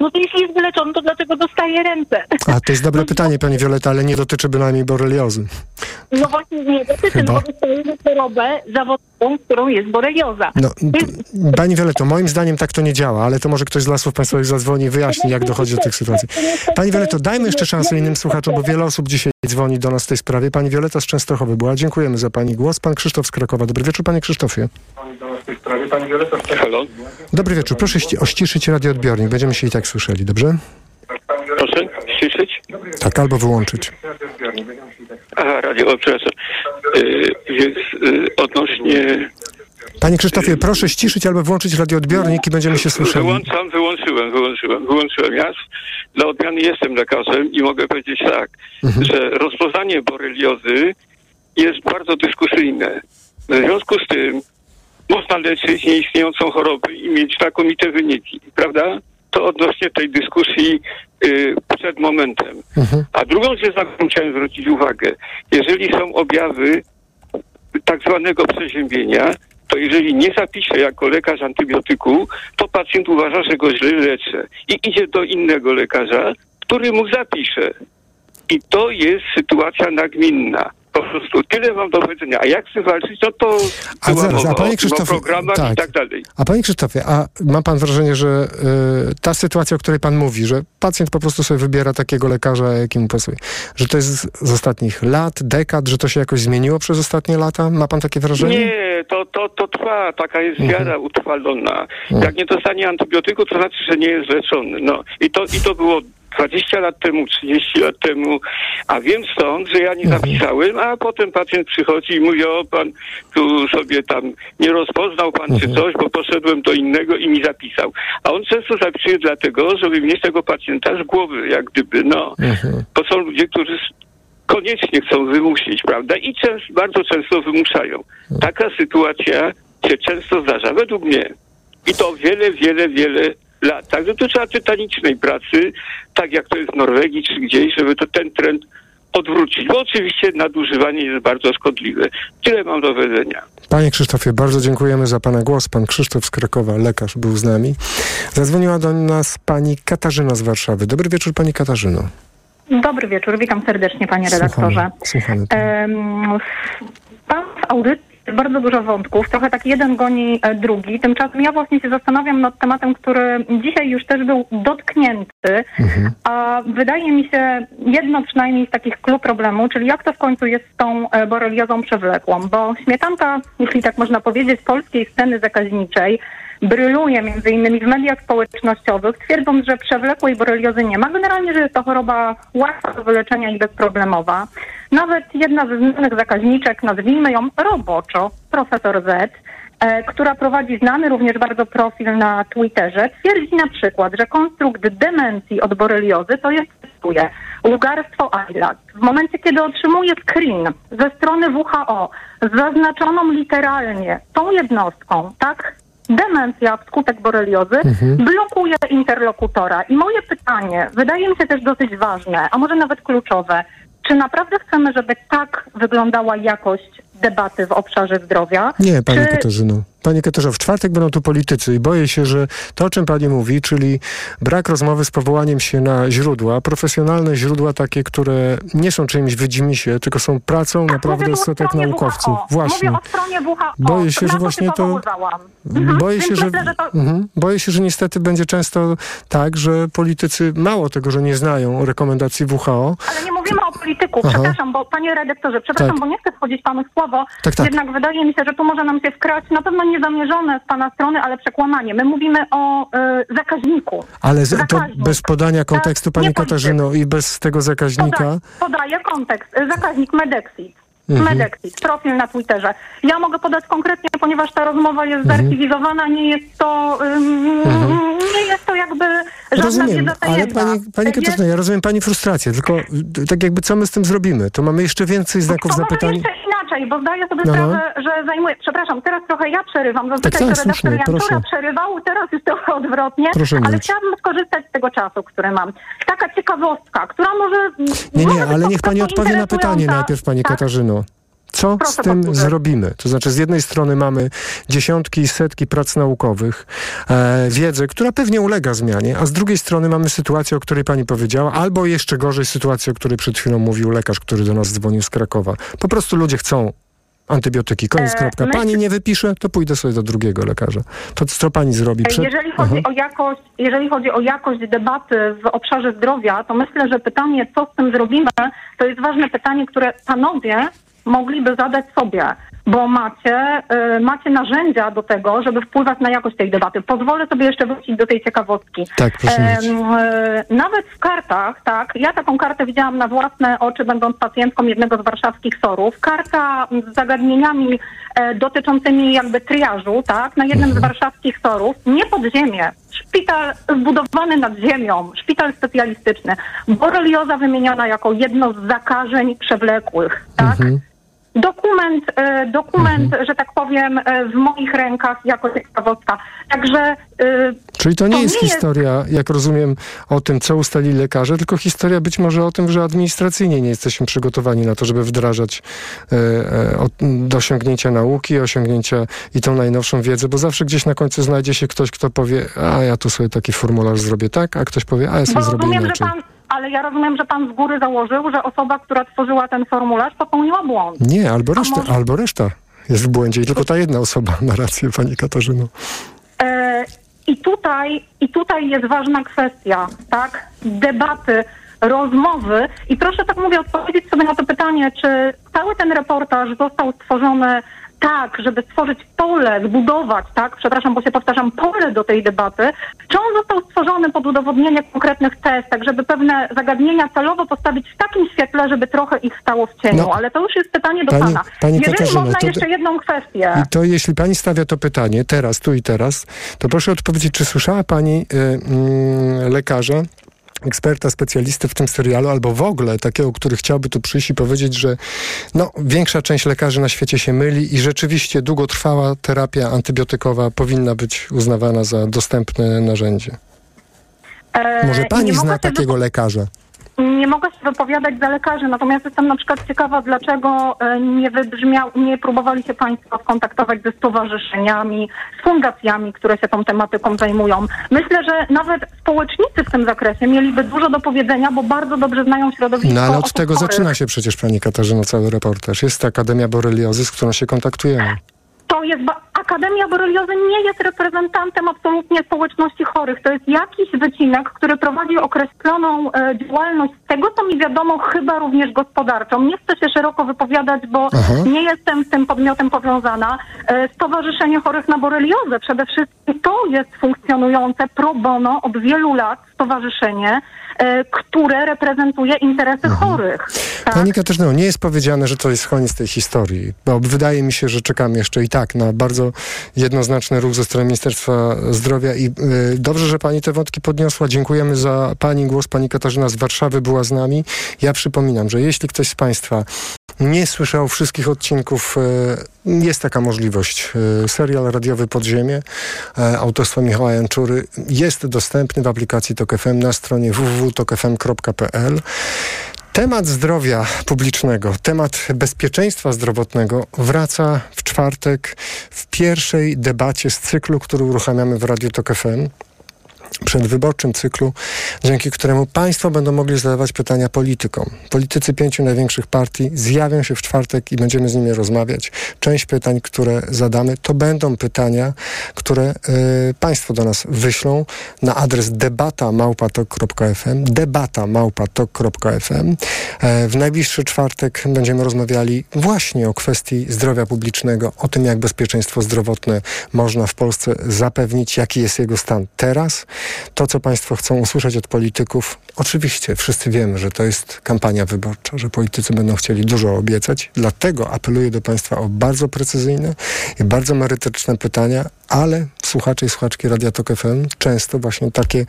No to jeśli jest wyleczony, to dlaczego dostaje rentę? A to jest dobre pytanie, pani Violeta, ale nie dotyczy bynajmniej boreliozy. No właśnie nie, dotyczy, Chyba. bo dostajemy chorobę zawodową, którą jest borelioza. No, p- pani Violeto, moim zdaniem tak to nie działa, ale to może ktoś z Lasów Państwowych zadzwoni i wyjaśni, jak dochodzi do tych sytuacji. Pani Violeto, dajmy jeszcze szansę innym słuchaczom, bo wiele osób dzisiaj dzwoni do nas w tej sprawie. Pani Violeta z Częstochowy była. Dziękujemy za pani głos. Pan Krzysztof z Krakowa. Dobry wieczór, panie Krzysztofie. Halo? Dobry wieczór. Proszę ści- ościszyć radioodbiornik. Będziemy się i tak słyszeli, dobrze? Proszę, słyszeć? Tak, albo wyłączyć. Aha, radio, o, przepraszam. Y, więc y, odnośnie... Panie Krzysztofie, proszę ściszyć albo włączyć radioodbiornik i będziemy się słyszeli. Wyłączam, wyłączyłem, wyłączyłem, wyłączyłem. Ja dla odmiany jestem lekarzem i mogę powiedzieć tak, że rozpoznanie boreliozy jest bardzo dyskusyjne. W związku z tym można leczyć nieistniejącą chorobę i mieć znakomite wyniki, prawda? to odnośnie tej dyskusji y, przed momentem. A drugą rzecz, na którą chciałem zwrócić uwagę, jeżeli są objawy tak zwanego przeziębienia, to jeżeli nie zapiszę jako lekarz antybiotyku, to pacjent uważa, że go źle leczę i idzie do innego lekarza, który mu zapisze. I to jest sytuacja nagminna. Po prostu tyle mam do powiedzenia. A jak chcę walczyć, no to A zaraz, a panie Krzysztofie, programach tak. i tak dalej. A panie Krzysztofie, a ma pan wrażenie, że y, ta sytuacja, o której pan mówi, że pacjent po prostu sobie wybiera takiego lekarza, jaki mu pasuje, że to jest z, z ostatnich lat, dekad, że to się jakoś zmieniło przez ostatnie lata? Ma pan takie wrażenie? Nie, to, to, to trwa, taka jest Mhm. wiara utrwalona. Jak nie dostanie antybiotyku, to znaczy, że nie jest leczony. No i to, i to było 20 lat temu, 30 lat temu, a wiem stąd, że ja nie Mhm. zapisałem, a potem pacjent przychodzi i mówi, o pan tu sobie tam nie rozpoznał pan Mhm. czy coś, bo poszedłem do innego i mi zapisał. A on często zapisuje dlatego, żeby mieć tego pacjenta z głowy, jak gdyby, no. Mhm. To są ludzie, którzy koniecznie chcą wymusić, prawda? I częst, bardzo często wymuszają. Taka sytuacja się często zdarza, według mnie. I to wiele, wiele, wiele lat. Także tu trzeba tytanicznej pracy, tak jak to jest w Norwegii czy gdzieś, żeby to ten trend odwrócić. Bo oczywiście nadużywanie jest bardzo szkodliwe. Tyle mam do powiedzenia. Panie Krzysztofie, bardzo dziękujemy za pana głos. Pan Krzysztof z Krakowa, lekarz, był z nami. Zadzwoniła do nas pani Katarzyna z Warszawy. Dobry wieczór, pani Katarzyno. Dobry wieczór, witam serdecznie panie redaktorze. Słuchamy. Em, Pan w audycji jest bardzo dużo wątków, trochę tak jeden goni e, drugi. Tymczasem ja właśnie się zastanawiam nad tematem, który dzisiaj już też był dotknięty, a wydaje mi się jedno przynajmniej z takich klub problemu, czyli jak to w końcu jest z tą e, boreliozą przewlekłą, bo śmietanka, jeśli tak można powiedzieć, polskiej sceny zakaźniczej bryluje między innymi w mediach społecznościowych, twierdząc, że przewlekłej boreliozy nie ma. Generalnie, że jest to choroba łatwa do wyleczenia i bezproblemowa. Nawet jedna ze znanych zakaźniczek, nazwijmy ją roboczo, profesor Z, e, która prowadzi znany również bardzo profil na Twitterze, twierdzi na przykład, że konstrukt demencji od boreliozy to jest, cytuję, ługarstwo ILAC. W momencie, kiedy otrzymuje screen ze strony WHO z zaznaczoną literalnie tą jednostką, tak, demencja wskutek boreliozy blokuje interlokutora. I moje pytanie, wydaje mi się też dosyć ważne, a może nawet kluczowe, czy naprawdę chcemy, żeby tak wyglądała jakość debaty w obszarze zdrowia? Nie, pani czy... Katarzyno. Panie Katarzyno, w czwartek będą tu politycy i boję się, że to, o czym pani mówi, czyli brak rozmowy z powołaniem się na źródła, profesjonalne źródła takie, które nie są czymś wydzimisie, tylko są pracą naprawdę tu o setek naukowców. WHO. Właśnie. Mówię o stronie WHO. Boję się, Na że to właśnie się to-. Mhm. Boję się, że, myślę, że to... mhm. Boję się, że niestety będzie często tak, że politycy mało tego, że nie znają rekomendacji WHO, Ale nie mówimy o polityku, Aha. przepraszam, bo panie redaktorze, przepraszam, Tak. bo nie chcę wchodzić panu w słowo, Tak, tak. jednak wydaje mi się, że tu może nam się wkraść, na pewno niezamierzone z pana strony, ale przekłamanie. My mówimy o y, zakaźniku. ale z, to bez podania kontekstu, Tak, pani nie polityk. Katarzyno, i bez tego zakaźnika. Podaję, podaję kontekst. Y, Zakaźnik Medexit. Mhm. Medexit, profil na Twitterze. Ja mogę podać konkretnie, ponieważ ta rozmowa jest Mhm. zarchiwizowana, nie jest to, ym, nie jest to jakby żadna Rozumiem, wiedza ale pani, pani Katarzyna, ja rozumiem pani frustrację, tylko y, tak jakby co my z tym zrobimy? To mamy jeszcze więcej znaków jeszcze inaczej, bo zdaję sobie No, no. sprawę, że zajmuję... Przepraszam, teraz trochę ja przerywam. Zazwyczaj tak, to słusznie, redaktor proszę. przerywał, teraz jest trochę odwrotnie. Proszę ale mówić. chciałabym skorzystać z tego czasu, który mam. Taka ciekawostka, która może... Nie, nie, ale niech pani odpowie na pytanie najpierw, pani Tak? Katarzyno. Co Proszę z tym powtórzyć. zrobimy? To znaczy, z jednej strony mamy dziesiątki i setki prac naukowych, e, wiedzę, która pewnie ulega zmianie, a z drugiej strony mamy sytuację, o której pani powiedziała, albo jeszcze gorzej sytuację, o której przed chwilą mówił lekarz, który do nas dzwonił z Krakowa. Po prostu ludzie chcą antybiotyki, koniec, E, kropka. Pani nie wypisze, to pójdę sobie do drugiego lekarza. To co pani zrobi? Przed... Jeżeli chodzi, Aha. o jakość, jeżeli chodzi o jakość debaty w obszarze zdrowia, to myślę, że pytanie, co z tym zrobimy, to jest ważne pytanie, które panowie mogliby zadać sobie, bo macie, y, macie narzędzia do tego, żeby wpływać na jakość tej debaty. Pozwolę sobie jeszcze wrócić do tej ciekawostki. Tak, proszę e, nawet w kartach, tak, ja taką kartę widziałam na własne oczy, będąc pacjentką jednego z warszawskich SOR-ów. Karta z zagadnieniami e, dotyczącymi jakby triażu, tak, na jednym z warszawskich SOR-ów, nie podziemie, szpital zbudowany nad ziemią, szpital specjalistyczny, borelioza wymieniona jako jedno z zakażeń przewlekłych, tak. Dokument, e, dokument że tak powiem, e, w moich rękach jako ciekawostka. Także... e, Czyli to nie To jest nie jest- historia, jak rozumiem, o tym, co ustalili lekarze, tylko historia być może o tym, że administracyjnie nie jesteśmy przygotowani na to, żeby wdrażać osiągnięcia nauki, osiągnięcia i tą najnowszą wiedzę, bo zawsze gdzieś na końcu znajdzie się ktoś, kto powie, a ja tu sobie taki formularz zrobię tak, a ktoś powie, a ja Bo sobie zrobię rozumiem, że inaczej. pan, ale ja rozumiem, że pan z góry założył, że osoba, która tworzyła ten formularz, popełniła błąd. Nie, albo reszta, może- albo reszta jest w błędzie i tylko ta jedna osoba ma rację, pani Katarzyno. E, I tutaj, I tutaj jest ważna kwestia, tak? Debaty, rozmowy. I proszę tak mówię odpowiedzieć sobie na to pytanie, czy cały ten reportaż został stworzony tak, żeby stworzyć pole, zbudować, tak, przepraszam, bo się powtarzam, pole do tej debaty, czy on został stworzony pod udowodnienie konkretnych tez, tak żeby pewne zagadnienia celowo postawić w takim świetle, żeby trochę ich stało w cieniu. No. Ale to już jest pytanie do Pani- pana. pani Jeżeli Katarzyno, można to- jeszcze jedną kwestię. I to jeśli pani stawia to pytanie teraz, tu i teraz, to proszę odpowiedzieć, czy słyszała pani y, mm, lekarza, eksperta, specjalisty w tym serialu, albo w ogóle takiego, który chciałby tu przyjść i powiedzieć, że no, większa część lekarzy na świecie się myli i rzeczywiście długotrwała terapia antybiotykowa powinna być uznawana za dostępne narzędzie. E, Może pani zna takiego lekarza? Nie mogę się wypowiadać za lekarzy, natomiast jestem na przykład ciekawa, dlaczego e, nie wybrzmiał, nie próbowali się Państwo skontaktować ze stowarzyszeniami, z fundacjami, które się tą tematyką zajmują. Myślę, że nawet społecznicy w tym zakresie mieliby dużo do powiedzenia, bo bardzo dobrze znają środowisko No ale od tego chorych. zaczyna się przecież pani Katarzyna cały reportaż. Jest Akademia Boreliozy, z którą się kontaktujemy. To jest Akademia Boreliozy nie jest reprezentantem absolutnie społeczności chorych. To jest jakiś wycinek, który prowadzi określoną e, działalność, z tego co mi wiadomo, chyba również gospodarczą. Nie chcę się szeroko wypowiadać, bo Aha. nie jestem z tym podmiotem powiązana. E, Stowarzyszenie Chorych na Boreliozę przede wszystkim to jest funkcjonujące pro bono od wielu lat stowarzyszenie, które reprezentuje interesy chorych. Tak? Pani Katarzyno, nie jest powiedziane, że to jest koniec tej historii, bo wydaje mi się, że czekamy jeszcze i tak na bardzo jednoznaczny ruch ze strony Ministerstwa Zdrowia i y, dobrze, że pani te wątki podniosła. Dziękujemy za pani głos. Pani Katarzyna z Warszawy była z nami. Ja przypominam, że jeśli ktoś z państwa nie słyszał wszystkich odcinków, y, jest taka możliwość. Y, serial radiowy Podziemie y, autorstwa Michała Janczury jest dostępny w aplikacji TOK FM na stronie www.tokfm.pl. Temat zdrowia publicznego, temat bezpieczeństwa zdrowotnego wraca w czwartek w pierwszej debacie z cyklu, który uruchamiamy w Radiu Tok FM przedwyborczym cyklu, dzięki któremu Państwo będą mogli zadawać pytania politykom. Politycy pięciu największych partii zjawią się w czwartek i będziemy z nimi rozmawiać. Część pytań, które zadamy, to będą pytania, które y, Państwo do nas wyślą na adres debatamałpatok.fm debatamałpatok.fm e, W najbliższy czwartek będziemy rozmawiali właśnie o kwestii zdrowia publicznego, o tym, jak bezpieczeństwo zdrowotne można w Polsce zapewnić, jaki jest jego stan teraz. To, co Państwo chcą usłyszeć od polityków, oczywiście wszyscy wiemy, że to jest kampania wyborcza, że politycy będą chcieli dużo obiecać, dlatego apeluję do Państwa o bardzo precyzyjne i bardzo merytoryczne pytania, ale słuchacze i słuchaczki Radia Tok FM często właśnie takie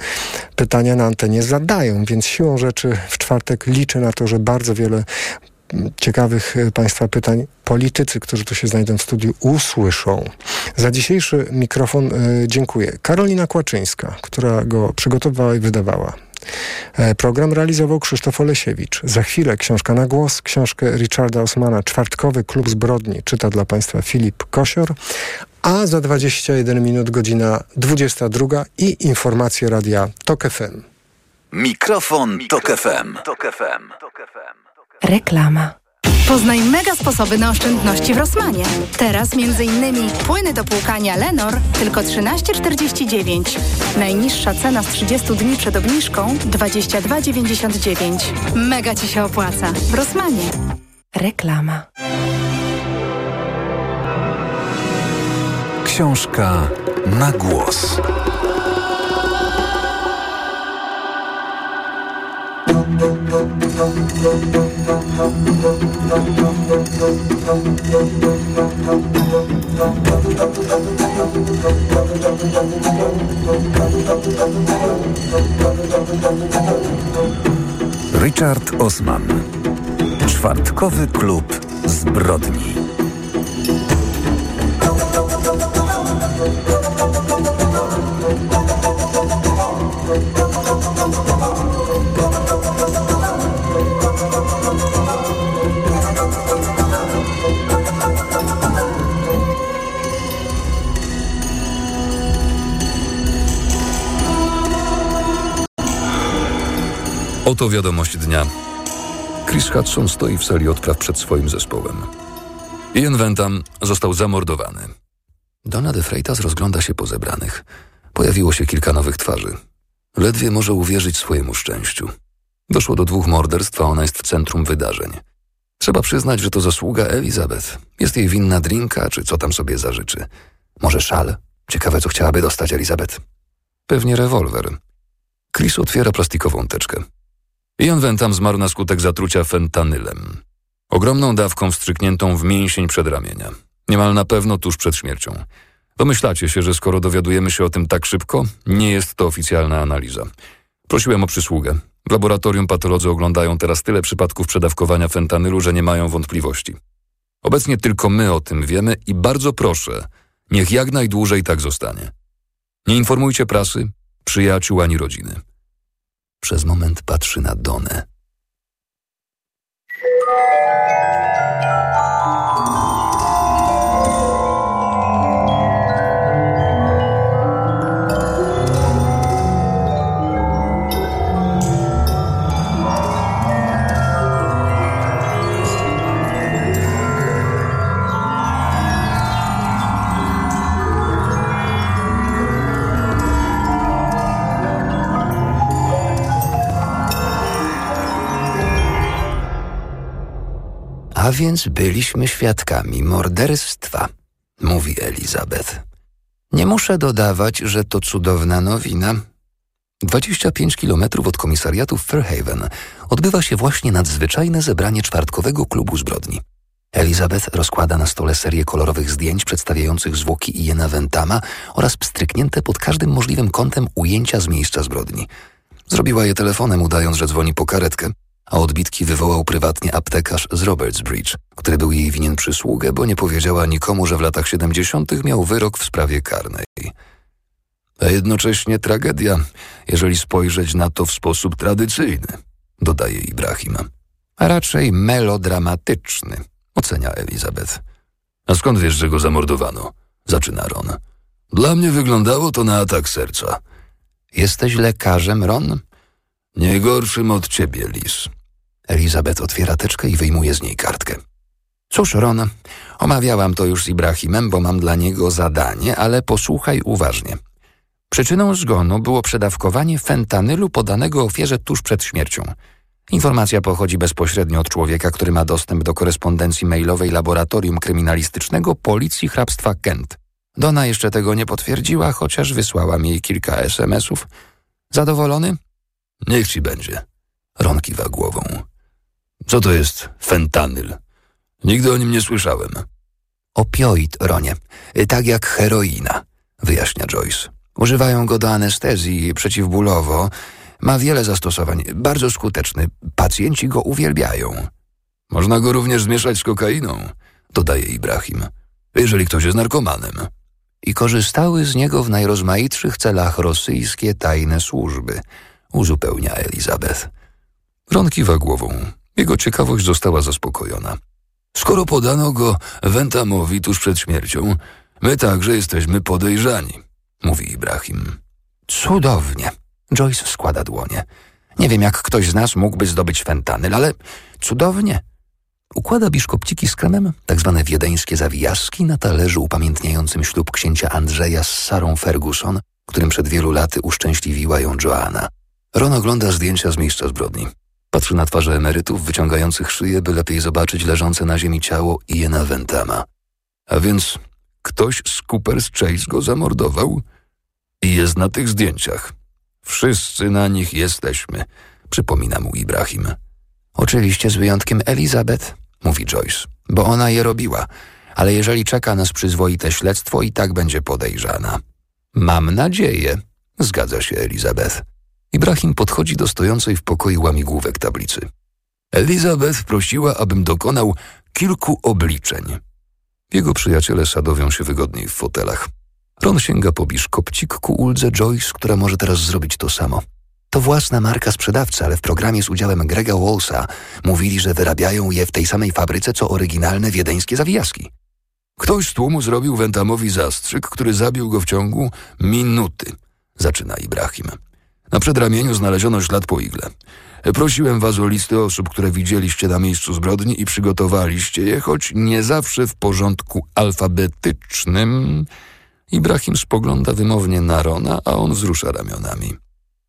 pytania na antenie zadają, więc siłą rzeczy w czwartek liczę na to, że bardzo wiele ciekawych e, Państwa pytań politycy, którzy tu się znajdą w studiu, usłyszą. Za dzisiejszy mikrofon e, dziękuję. Karolina Kłaczyńska, która go przygotowała i wydawała. E, Program realizował Krzysztof Olesiewicz. Za chwilę książka na głos, książkę Richarda Osmana, Czwartkowy Klub Zbrodni, czyta dla Państwa Filip Kosior, a za 21 minut godzina 22 i informacje radia TOK FM. Mikrofon, Tok FM. Reklama. Poznaj mega sposoby na oszczędności w Rosmanie. Teraz m.in. płyny do płukania Lenor tylko 13,49. Najniższa cena z 30 dni przed obniżką 22,99. Mega Ci się opłaca. W Rosmanie. Reklama. Książka na głos. Richard Osman. Czwartkowy klub zbrodni. Oto wiadomość dnia. Chris Hudson stoi w sali odpraw przed swoim zespołem. Ian Ventam został zamordowany. Donna de Freitas rozgląda się po zebranych. Pojawiło się kilka nowych twarzy. Ledwie może uwierzyć swojemu szczęściu. Doszło do dwóch morderstw, a ona jest w centrum wydarzeń. Trzeba przyznać, że to zasługa Elizabeth. Jest jej winna drinka, czy co tam sobie zażyczy. Może szal? Ciekawe, co chciałaby dostać Elizabeth. Pewnie rewolwer. Chris otwiera plastikową teczkę. Ian Ventam zmarł na skutek zatrucia fentanylem. Ogromną dawką wstrzykniętą w mięsień przedramienia. Niemal na pewno tuż przed śmiercią. Domyślacie się, że skoro dowiadujemy się o tym tak szybko, nie jest to oficjalna analiza. Prosiłem o przysługę. W laboratorium patolodzy oglądają teraz tyle przypadków przedawkowania fentanylu, że nie mają wątpliwości. Obecnie tylko my o tym wiemy i bardzo proszę, niech jak najdłużej tak zostanie. Nie informujcie prasy, przyjaciół ani rodziny. Przez moment patrzy na Donę. A więc byliśmy świadkami morderstwa, mówi Elizabeth. Nie muszę dodawać, że to cudowna nowina. 25 kilometrów od komisariatu w Fairhaven odbywa się właśnie nadzwyczajne zebranie czwartkowego klubu zbrodni. Elizabeth rozkłada na stole serię kolorowych zdjęć przedstawiających zwłoki Iena Ventama oraz pstryknięte pod każdym możliwym kątem ujęcia z miejsca zbrodni. Zrobiła je telefonem, udając, że dzwoni po karetkę, a odbitki wywołał prywatnie aptekarz z Robertsbridge, który był jej winien przysługę, bo nie powiedziała nikomu, że w latach 70. miał wyrok w sprawie karnej. A jednocześnie tragedia, jeżeli spojrzeć na to w sposób tradycyjny, dodaje Ibrahim. A raczej melodramatyczny, ocenia Elizabeth. A skąd wiesz, że go zamordowano? Zaczyna Ron. Dla mnie wyglądało to na atak serca. Jesteś lekarzem, Ron? Nie gorszym od ciebie, Lis. Elizabeth otwiera teczkę i wyjmuje z niej kartkę. Cóż, Ron, omawiałam to już z Ibrahimem, bo mam dla niego zadanie, ale posłuchaj uważnie. Przyczyną zgonu było przedawkowanie fentanylu podanego ofierze tuż przed śmiercią. Informacja pochodzi bezpośrednio od człowieka, który ma dostęp do korespondencji mailowej Laboratorium Kryminalistycznego Policji Hrabstwa Kent. Dona jeszcze tego nie potwierdziła, chociaż wysłałam jej kilka SMS-ów. Zadowolony? Niech ci będzie. Ron kiwa głową. Co to jest fentanyl? Nigdy o nim nie słyszałem. Opioid, Ronie. Tak jak heroina, wyjaśnia Joyce. Używają go do anestezji przeciwbólowo. Ma wiele zastosowań. Bardzo skuteczny. Pacjenci go uwielbiają. Można go również zmieszać z kokainą, dodaje Ibrahim. Jeżeli ktoś jest narkomanem. I korzystały z niego w najrozmaitszych celach rosyjskie tajne służby, uzupełnia Elizabeth. Ron kiwa głową. Jego ciekawość została zaspokojona. Skoro podano go Wentamowi tuż przed śmiercią, my także jesteśmy podejrzani, mówi Ibrahim. Cudownie. Joyce składa dłonie. Nie wiem, jak ktoś z nas mógłby zdobyć fentanyl, ale cudownie. Układa biszkopciki z kremem, tak zwane wiedeńskie zawijaski, na talerzu upamiętniającym ślub księcia Andrzeja z Sarą Ferguson, którym przed wielu laty uszczęśliwiła ją Joanna. Ron ogląda zdjęcia z miejsca zbrodni. Patrzy na twarze emerytów wyciągających szyję, by lepiej zobaczyć leżące na ziemi ciało Iena Ventama. A więc ktoś z Coopers Chase go zamordował i jest na tych zdjęciach. Wszyscy na nich jesteśmy, przypomina mu Ibrahim. Oczywiście z wyjątkiem Elizabeth, mówi Joyce, bo ona je robiła, ale jeżeli czeka nas przyzwoite śledztwo, i tak będzie podejrzana. Mam nadzieję, zgadza się Elizabeth. Ibrahim podchodzi do stojącej w pokoju łamigłówek tablicy. Elizabeth prosiła, abym dokonał kilku obliczeń. Jego przyjaciele sadowią się wygodniej w fotelach. Ron sięga po biszkopcik ku uldze Joyce, która może teraz zrobić to samo. To własna marka sprzedawcy, ale w programie z udziałem Grega Wallsa mówili, że wyrabiają je w tej samej fabryce, co oryginalne wiedeńskie zawijaski. Ktoś z tłumu zrobił Wentamowi zastrzyk, który zabił go w ciągu minuty, zaczyna Ibrahim. Na przedramieniu znaleziono ślad po igle. Prosiłem was o listy osób, które widzieliście na miejscu zbrodni i przygotowaliście je, choć nie zawsze w porządku alfabetycznym. Ibrahim spogląda wymownie na Rona, a on wzrusza ramionami.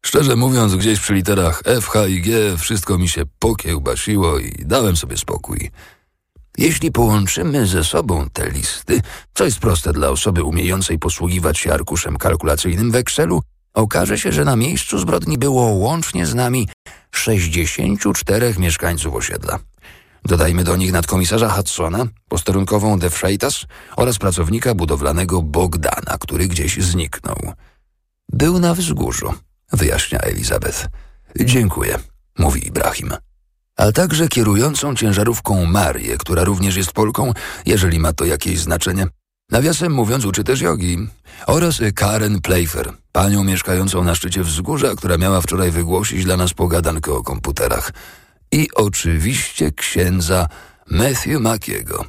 Szczerze mówiąc, gdzieś przy literach F, H i G wszystko mi się pokiełbasiło i dałem sobie spokój. Jeśli połączymy ze sobą te listy, co jest proste dla osoby umiejącej posługiwać się arkuszem kalkulacyjnym w Excelu, okaże się, że na miejscu zbrodni było łącznie z nami 64 mieszkańców osiedla. Dodajmy do nich nadkomisarza Hudsona, posterunkową De Freitas oraz pracownika budowlanego Bogdana, który gdzieś zniknął. Był na wzgórzu, wyjaśnia Elizabeth. Dziękuję, mówi Ibrahim. A także kierującą ciężarówką Marię, która również jest Polką, jeżeli ma to jakieś znaczenie. Nawiasem mówiąc, uczy też jogi. Oraz Karen Playfair, panią mieszkającą na szczycie wzgórza, która miała wczoraj wygłosić dla nas pogadankę o komputerach. I oczywiście księdza Matthew Makiego.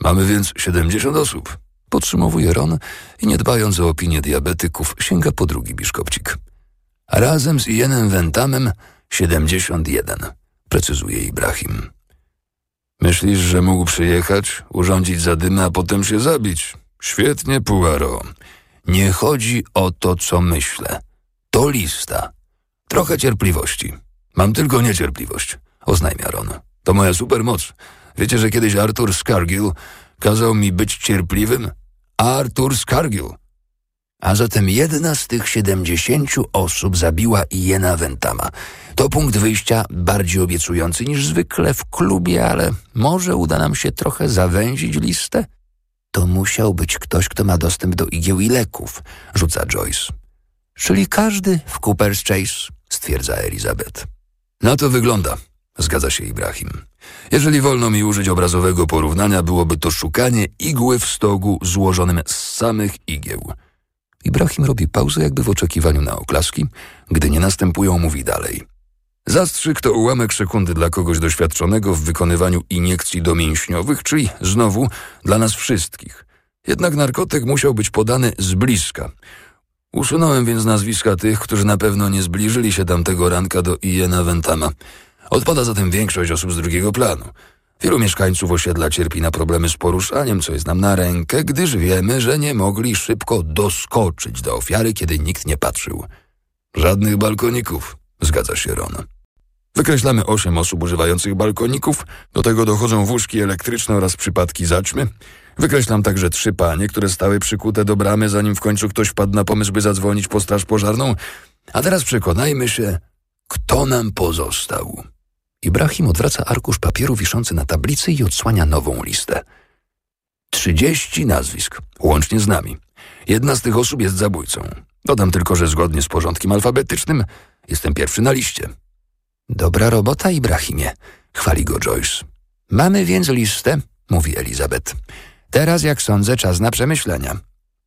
Mamy więc 70 osób, podsumowuje Ron i nie dbając o opinię diabetyków, sięga po drugi biszkopcik. Razem z Ienem Wentamem 71, precyzuje Ibrahim. Myślisz, że mógł przyjechać, urządzić zadymę, a potem się zabić? Świetnie, Poirot. Nie chodzi o to, co myślę. To lista. Trochę cierpliwości. Mam tylko niecierpliwość, oznajmia Ron. To moja supermoc. Wiecie, że kiedyś Arthur Scargill kazał mi być cierpliwym? Arthur Scargill. A zatem jedna z tych siedemdziesięciu osób zabiła Iena Ventama. To punkt wyjścia bardziej obiecujący niż zwykle w klubie, ale może uda nam się trochę zawęzić listę? To musiał być ktoś, kto ma dostęp do igieł i leków, rzuca Joyce. Czyli każdy w Cooper's Chase, stwierdza Elizabeth. Na to wygląda, zgadza się Ibrahim. Jeżeli wolno mi użyć obrazowego porównania, byłoby to szukanie igły w stogu złożonym z samych igieł. Ibrahim robi pauzę jakby w oczekiwaniu na oklaski. Gdy nie następują, mówi dalej. Zastrzyk to ułamek sekundy dla kogoś doświadczonego w wykonywaniu iniekcji domięśniowych, czyli znowu dla nas wszystkich. Jednak narkotyk musiał być podany z bliska. Usunąłem więc nazwiska tych, którzy na pewno nie zbliżyli się tamtego ranka do Iena Ventama. Odpada zatem większość osób z drugiego planu. Wielu mieszkańców osiedla cierpi na problemy z poruszaniem, co jest nam na rękę, gdyż wiemy, że nie mogli szybko doskoczyć do ofiary, kiedy nikt nie patrzył. Żadnych balkoników, zgadza się Ron. Wykreślamy osiem osób używających balkoników, do tego dochodzą wózki elektryczne oraz przypadki zaćmy. Wykreślam także trzy panie, które stały przykute do bramy, zanim w końcu ktoś wpadł na pomysł, by zadzwonić po straż pożarną. A teraz przekonajmy się, kto nam pozostał. Ibrahim odwraca arkusz papieru wiszący na tablicy i odsłania nową listę. Trzydzieści nazwisk, łącznie z nami. Jedna z tych osób jest zabójcą. Dodam tylko, że zgodnie z porządkiem alfabetycznym jestem pierwszy na liście. Dobra robota, Ibrahimie, chwali go Joyce. Mamy więc listę, mówi Elizabeth. Teraz, jak sądzę, czas na przemyślenia.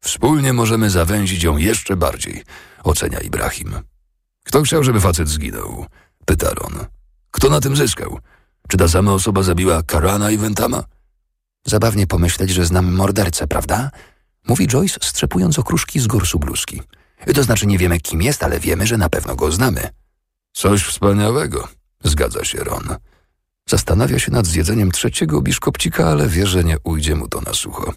Wspólnie możemy zawęzić ją jeszcze bardziej, ocenia Ibrahim. Kto chciał, żeby facet zginął? Pyta Ron. Kto na tym zyskał? Czy ta sama osoba zabiła Karana i Ventama? Zabawnie pomyśleć, że znam mordercę, prawda? Mówi Joyce, strzepując okruszki z gorsu bluzki. To znaczy nie wiemy, kim jest, ale wiemy, że na pewno go znamy. Coś wspaniałego, zgadza się Ron. Zastanawia się nad zjedzeniem trzeciego biszkopcika, ale wie, że nie ujdzie mu to na sucho.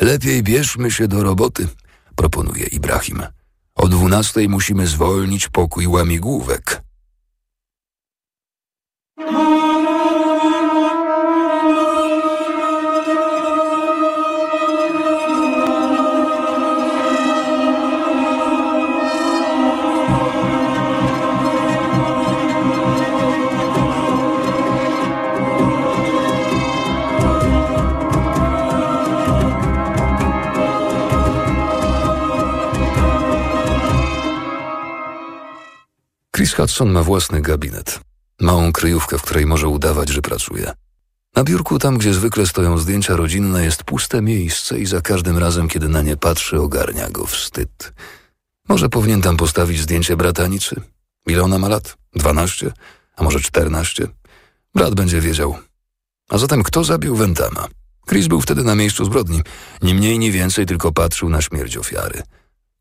Lepiej bierzmy się do roboty, proponuje Ibrahim. O dwunastej musimy zwolnić pokój łamigłówek. Chris Hudson ma własny gabinet. Małą kryjówkę, w której może udawać, że pracuje. Na biurku, tam gdzie zwykle stoją zdjęcia rodzinne, jest puste miejsce i za każdym razem, kiedy na nie patrzy, ogarnia go wstyd. Może powinien tam postawić zdjęcie bratanicy? Ile ona ma lat? Dwanaście? A może czternaście? Brat będzie wiedział. A zatem kto zabił Wentama? Chris był wtedy na miejscu zbrodni. Ni mniej, ni więcej, tylko patrzył na śmierć ofiary.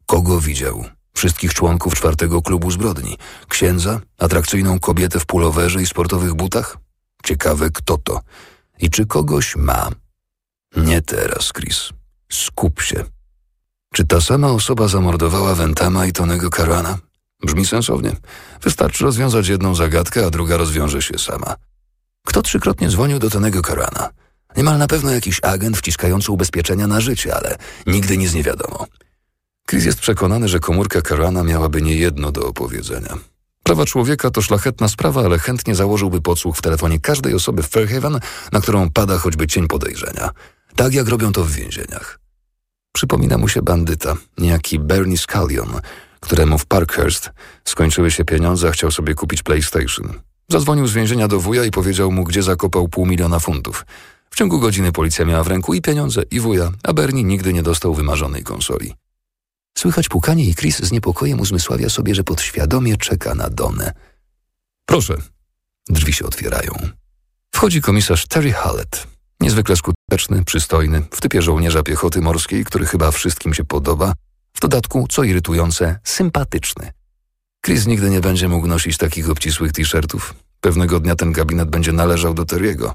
Kogo widział? Wszystkich członków czwartego klubu zbrodni. Księdza? Atrakcyjną kobietę w pulowerze i sportowych butach? Ciekawe, kto to. I czy kogoś ma? Nie teraz, Chris. Skup się. Czy ta sama osoba zamordowała Wentama i Tonego Karana? Brzmi sensownie. Wystarczy rozwiązać jedną zagadkę, a druga rozwiąże się sama. Kto trzykrotnie dzwonił do Tonego Karana? Niemal na pewno jakiś agent wciskający ubezpieczenia na życie, ale nigdy nic nie wiadomo. Chris jest przekonany, że komórka Karana miałaby nie jedno do opowiedzenia. Prawa człowieka to szlachetna sprawa, ale chętnie założyłby podsłuch w telefonie każdej osoby w Fairhaven, na którą pada choćby cień podejrzenia. Tak jak robią to w więzieniach. Przypomina mu się bandyta, niejaki Bernie Scallion, któremu w Parkhurst skończyły się pieniądze, a chciał sobie kupić PlayStation. Zadzwonił z więzienia do wuja i powiedział mu, gdzie zakopał pół miliona funtów. W ciągu godziny policja miała w ręku i pieniądze, i wuja, a Bernie nigdy nie dostał wymarzonej konsoli. Słychać pukanie i Chris z niepokojem uzmysławia sobie, że podświadomie czeka na Donę. Proszę. Drzwi się otwierają. Wchodzi komisarz Terry Hallett. Niezwykle skuteczny, przystojny, w typie żołnierza piechoty morskiej, który chyba wszystkim się podoba, w dodatku, co irytujące, sympatyczny. Chris nigdy nie będzie mógł nosić takich obcisłych t-shirtów. Pewnego dnia ten gabinet będzie należał do Terry'ego.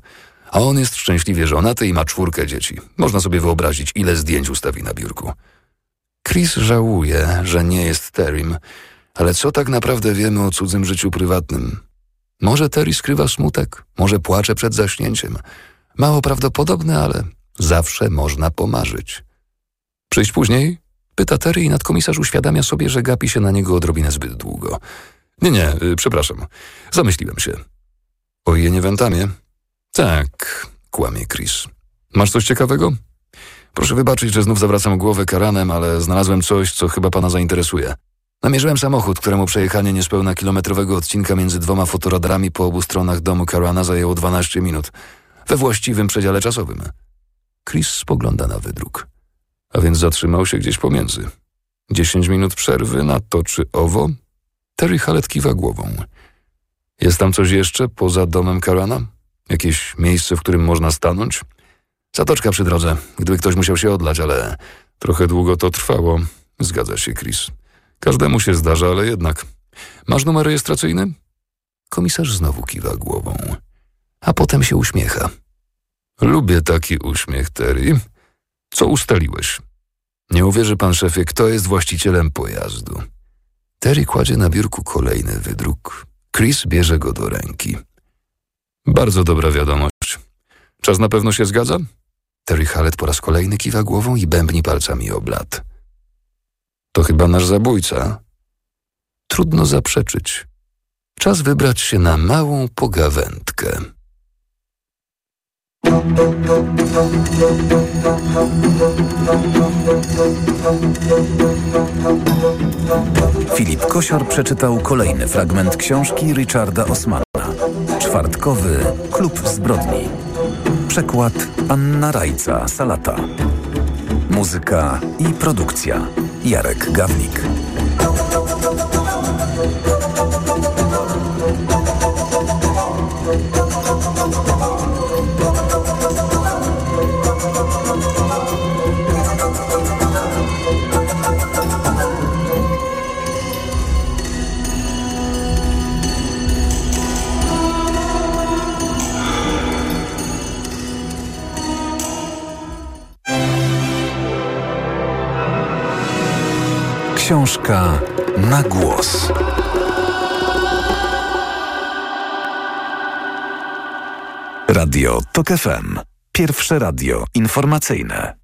A on jest szczęśliwie żonaty i ma czwórkę dzieci. Można sobie wyobrazić, ile zdjęć ustawi na biurku. Chris żałuje, że nie jest Terrym, ale co tak naprawdę wiemy o cudzym życiu prywatnym? Może Terry skrywa smutek, może płacze przed zaśnięciem. Mało prawdopodobne, ale zawsze można pomarzyć. Przyjść później? Pyta Terry i nadkomisarz uświadamia sobie, że gapi się na niego odrobinę zbyt długo. Nie, nie, y, przepraszam. Zamyśliłem się. O Jenie Wentamie? Tak, kłamie Chris. Masz coś ciekawego? Proszę wybaczyć, że znów zawracam głowę karanem, ale znalazłem coś, co chyba pana zainteresuje. Namierzyłem samochód, któremu przejechanie niespełna kilometrowego odcinka między dwoma fotoradarami po obu stronach domu Karana zajęło 12 minut. We właściwym przedziale czasowym. Chris spogląda na wydruk. A więc zatrzymał się gdzieś pomiędzy. 10 minut przerwy na to czy owo? Terry Hallet kiwa głową. Jest tam coś jeszcze poza domem Karana? Jakieś miejsce, w którym można stanąć? Zatoczka przy drodze, gdyby ktoś musiał się odlać, ale trochę długo to trwało. Zgadza się, Chris. Każdemu się zdarza, ale jednak. Masz numer rejestracyjny? Komisarz znowu kiwa głową, a potem się uśmiecha. Lubię taki uśmiech, Terry. Co ustaliłeś? Nie uwierzy pan szefie, kto jest właścicielem pojazdu. Terry kładzie na biurku kolejny wydruk. Chris bierze go do ręki. Bardzo dobra wiadomość. Czas na pewno się zgadza? Terry Hallet po raz kolejny kiwa głową i bębni palcami o blat. To chyba nasz zabójca. Trudno zaprzeczyć. Czas wybrać się na małą pogawędkę. Filip Kosior przeczytał kolejny fragment książki Richarda Osmana. Czwartkowy Klub Zbrodni. Przekład Anna Rajca Salata. Muzyka i produkcja Jarek Gawlik. Książka na głos. Radio TOK FM. Pierwsze radio informacyjne.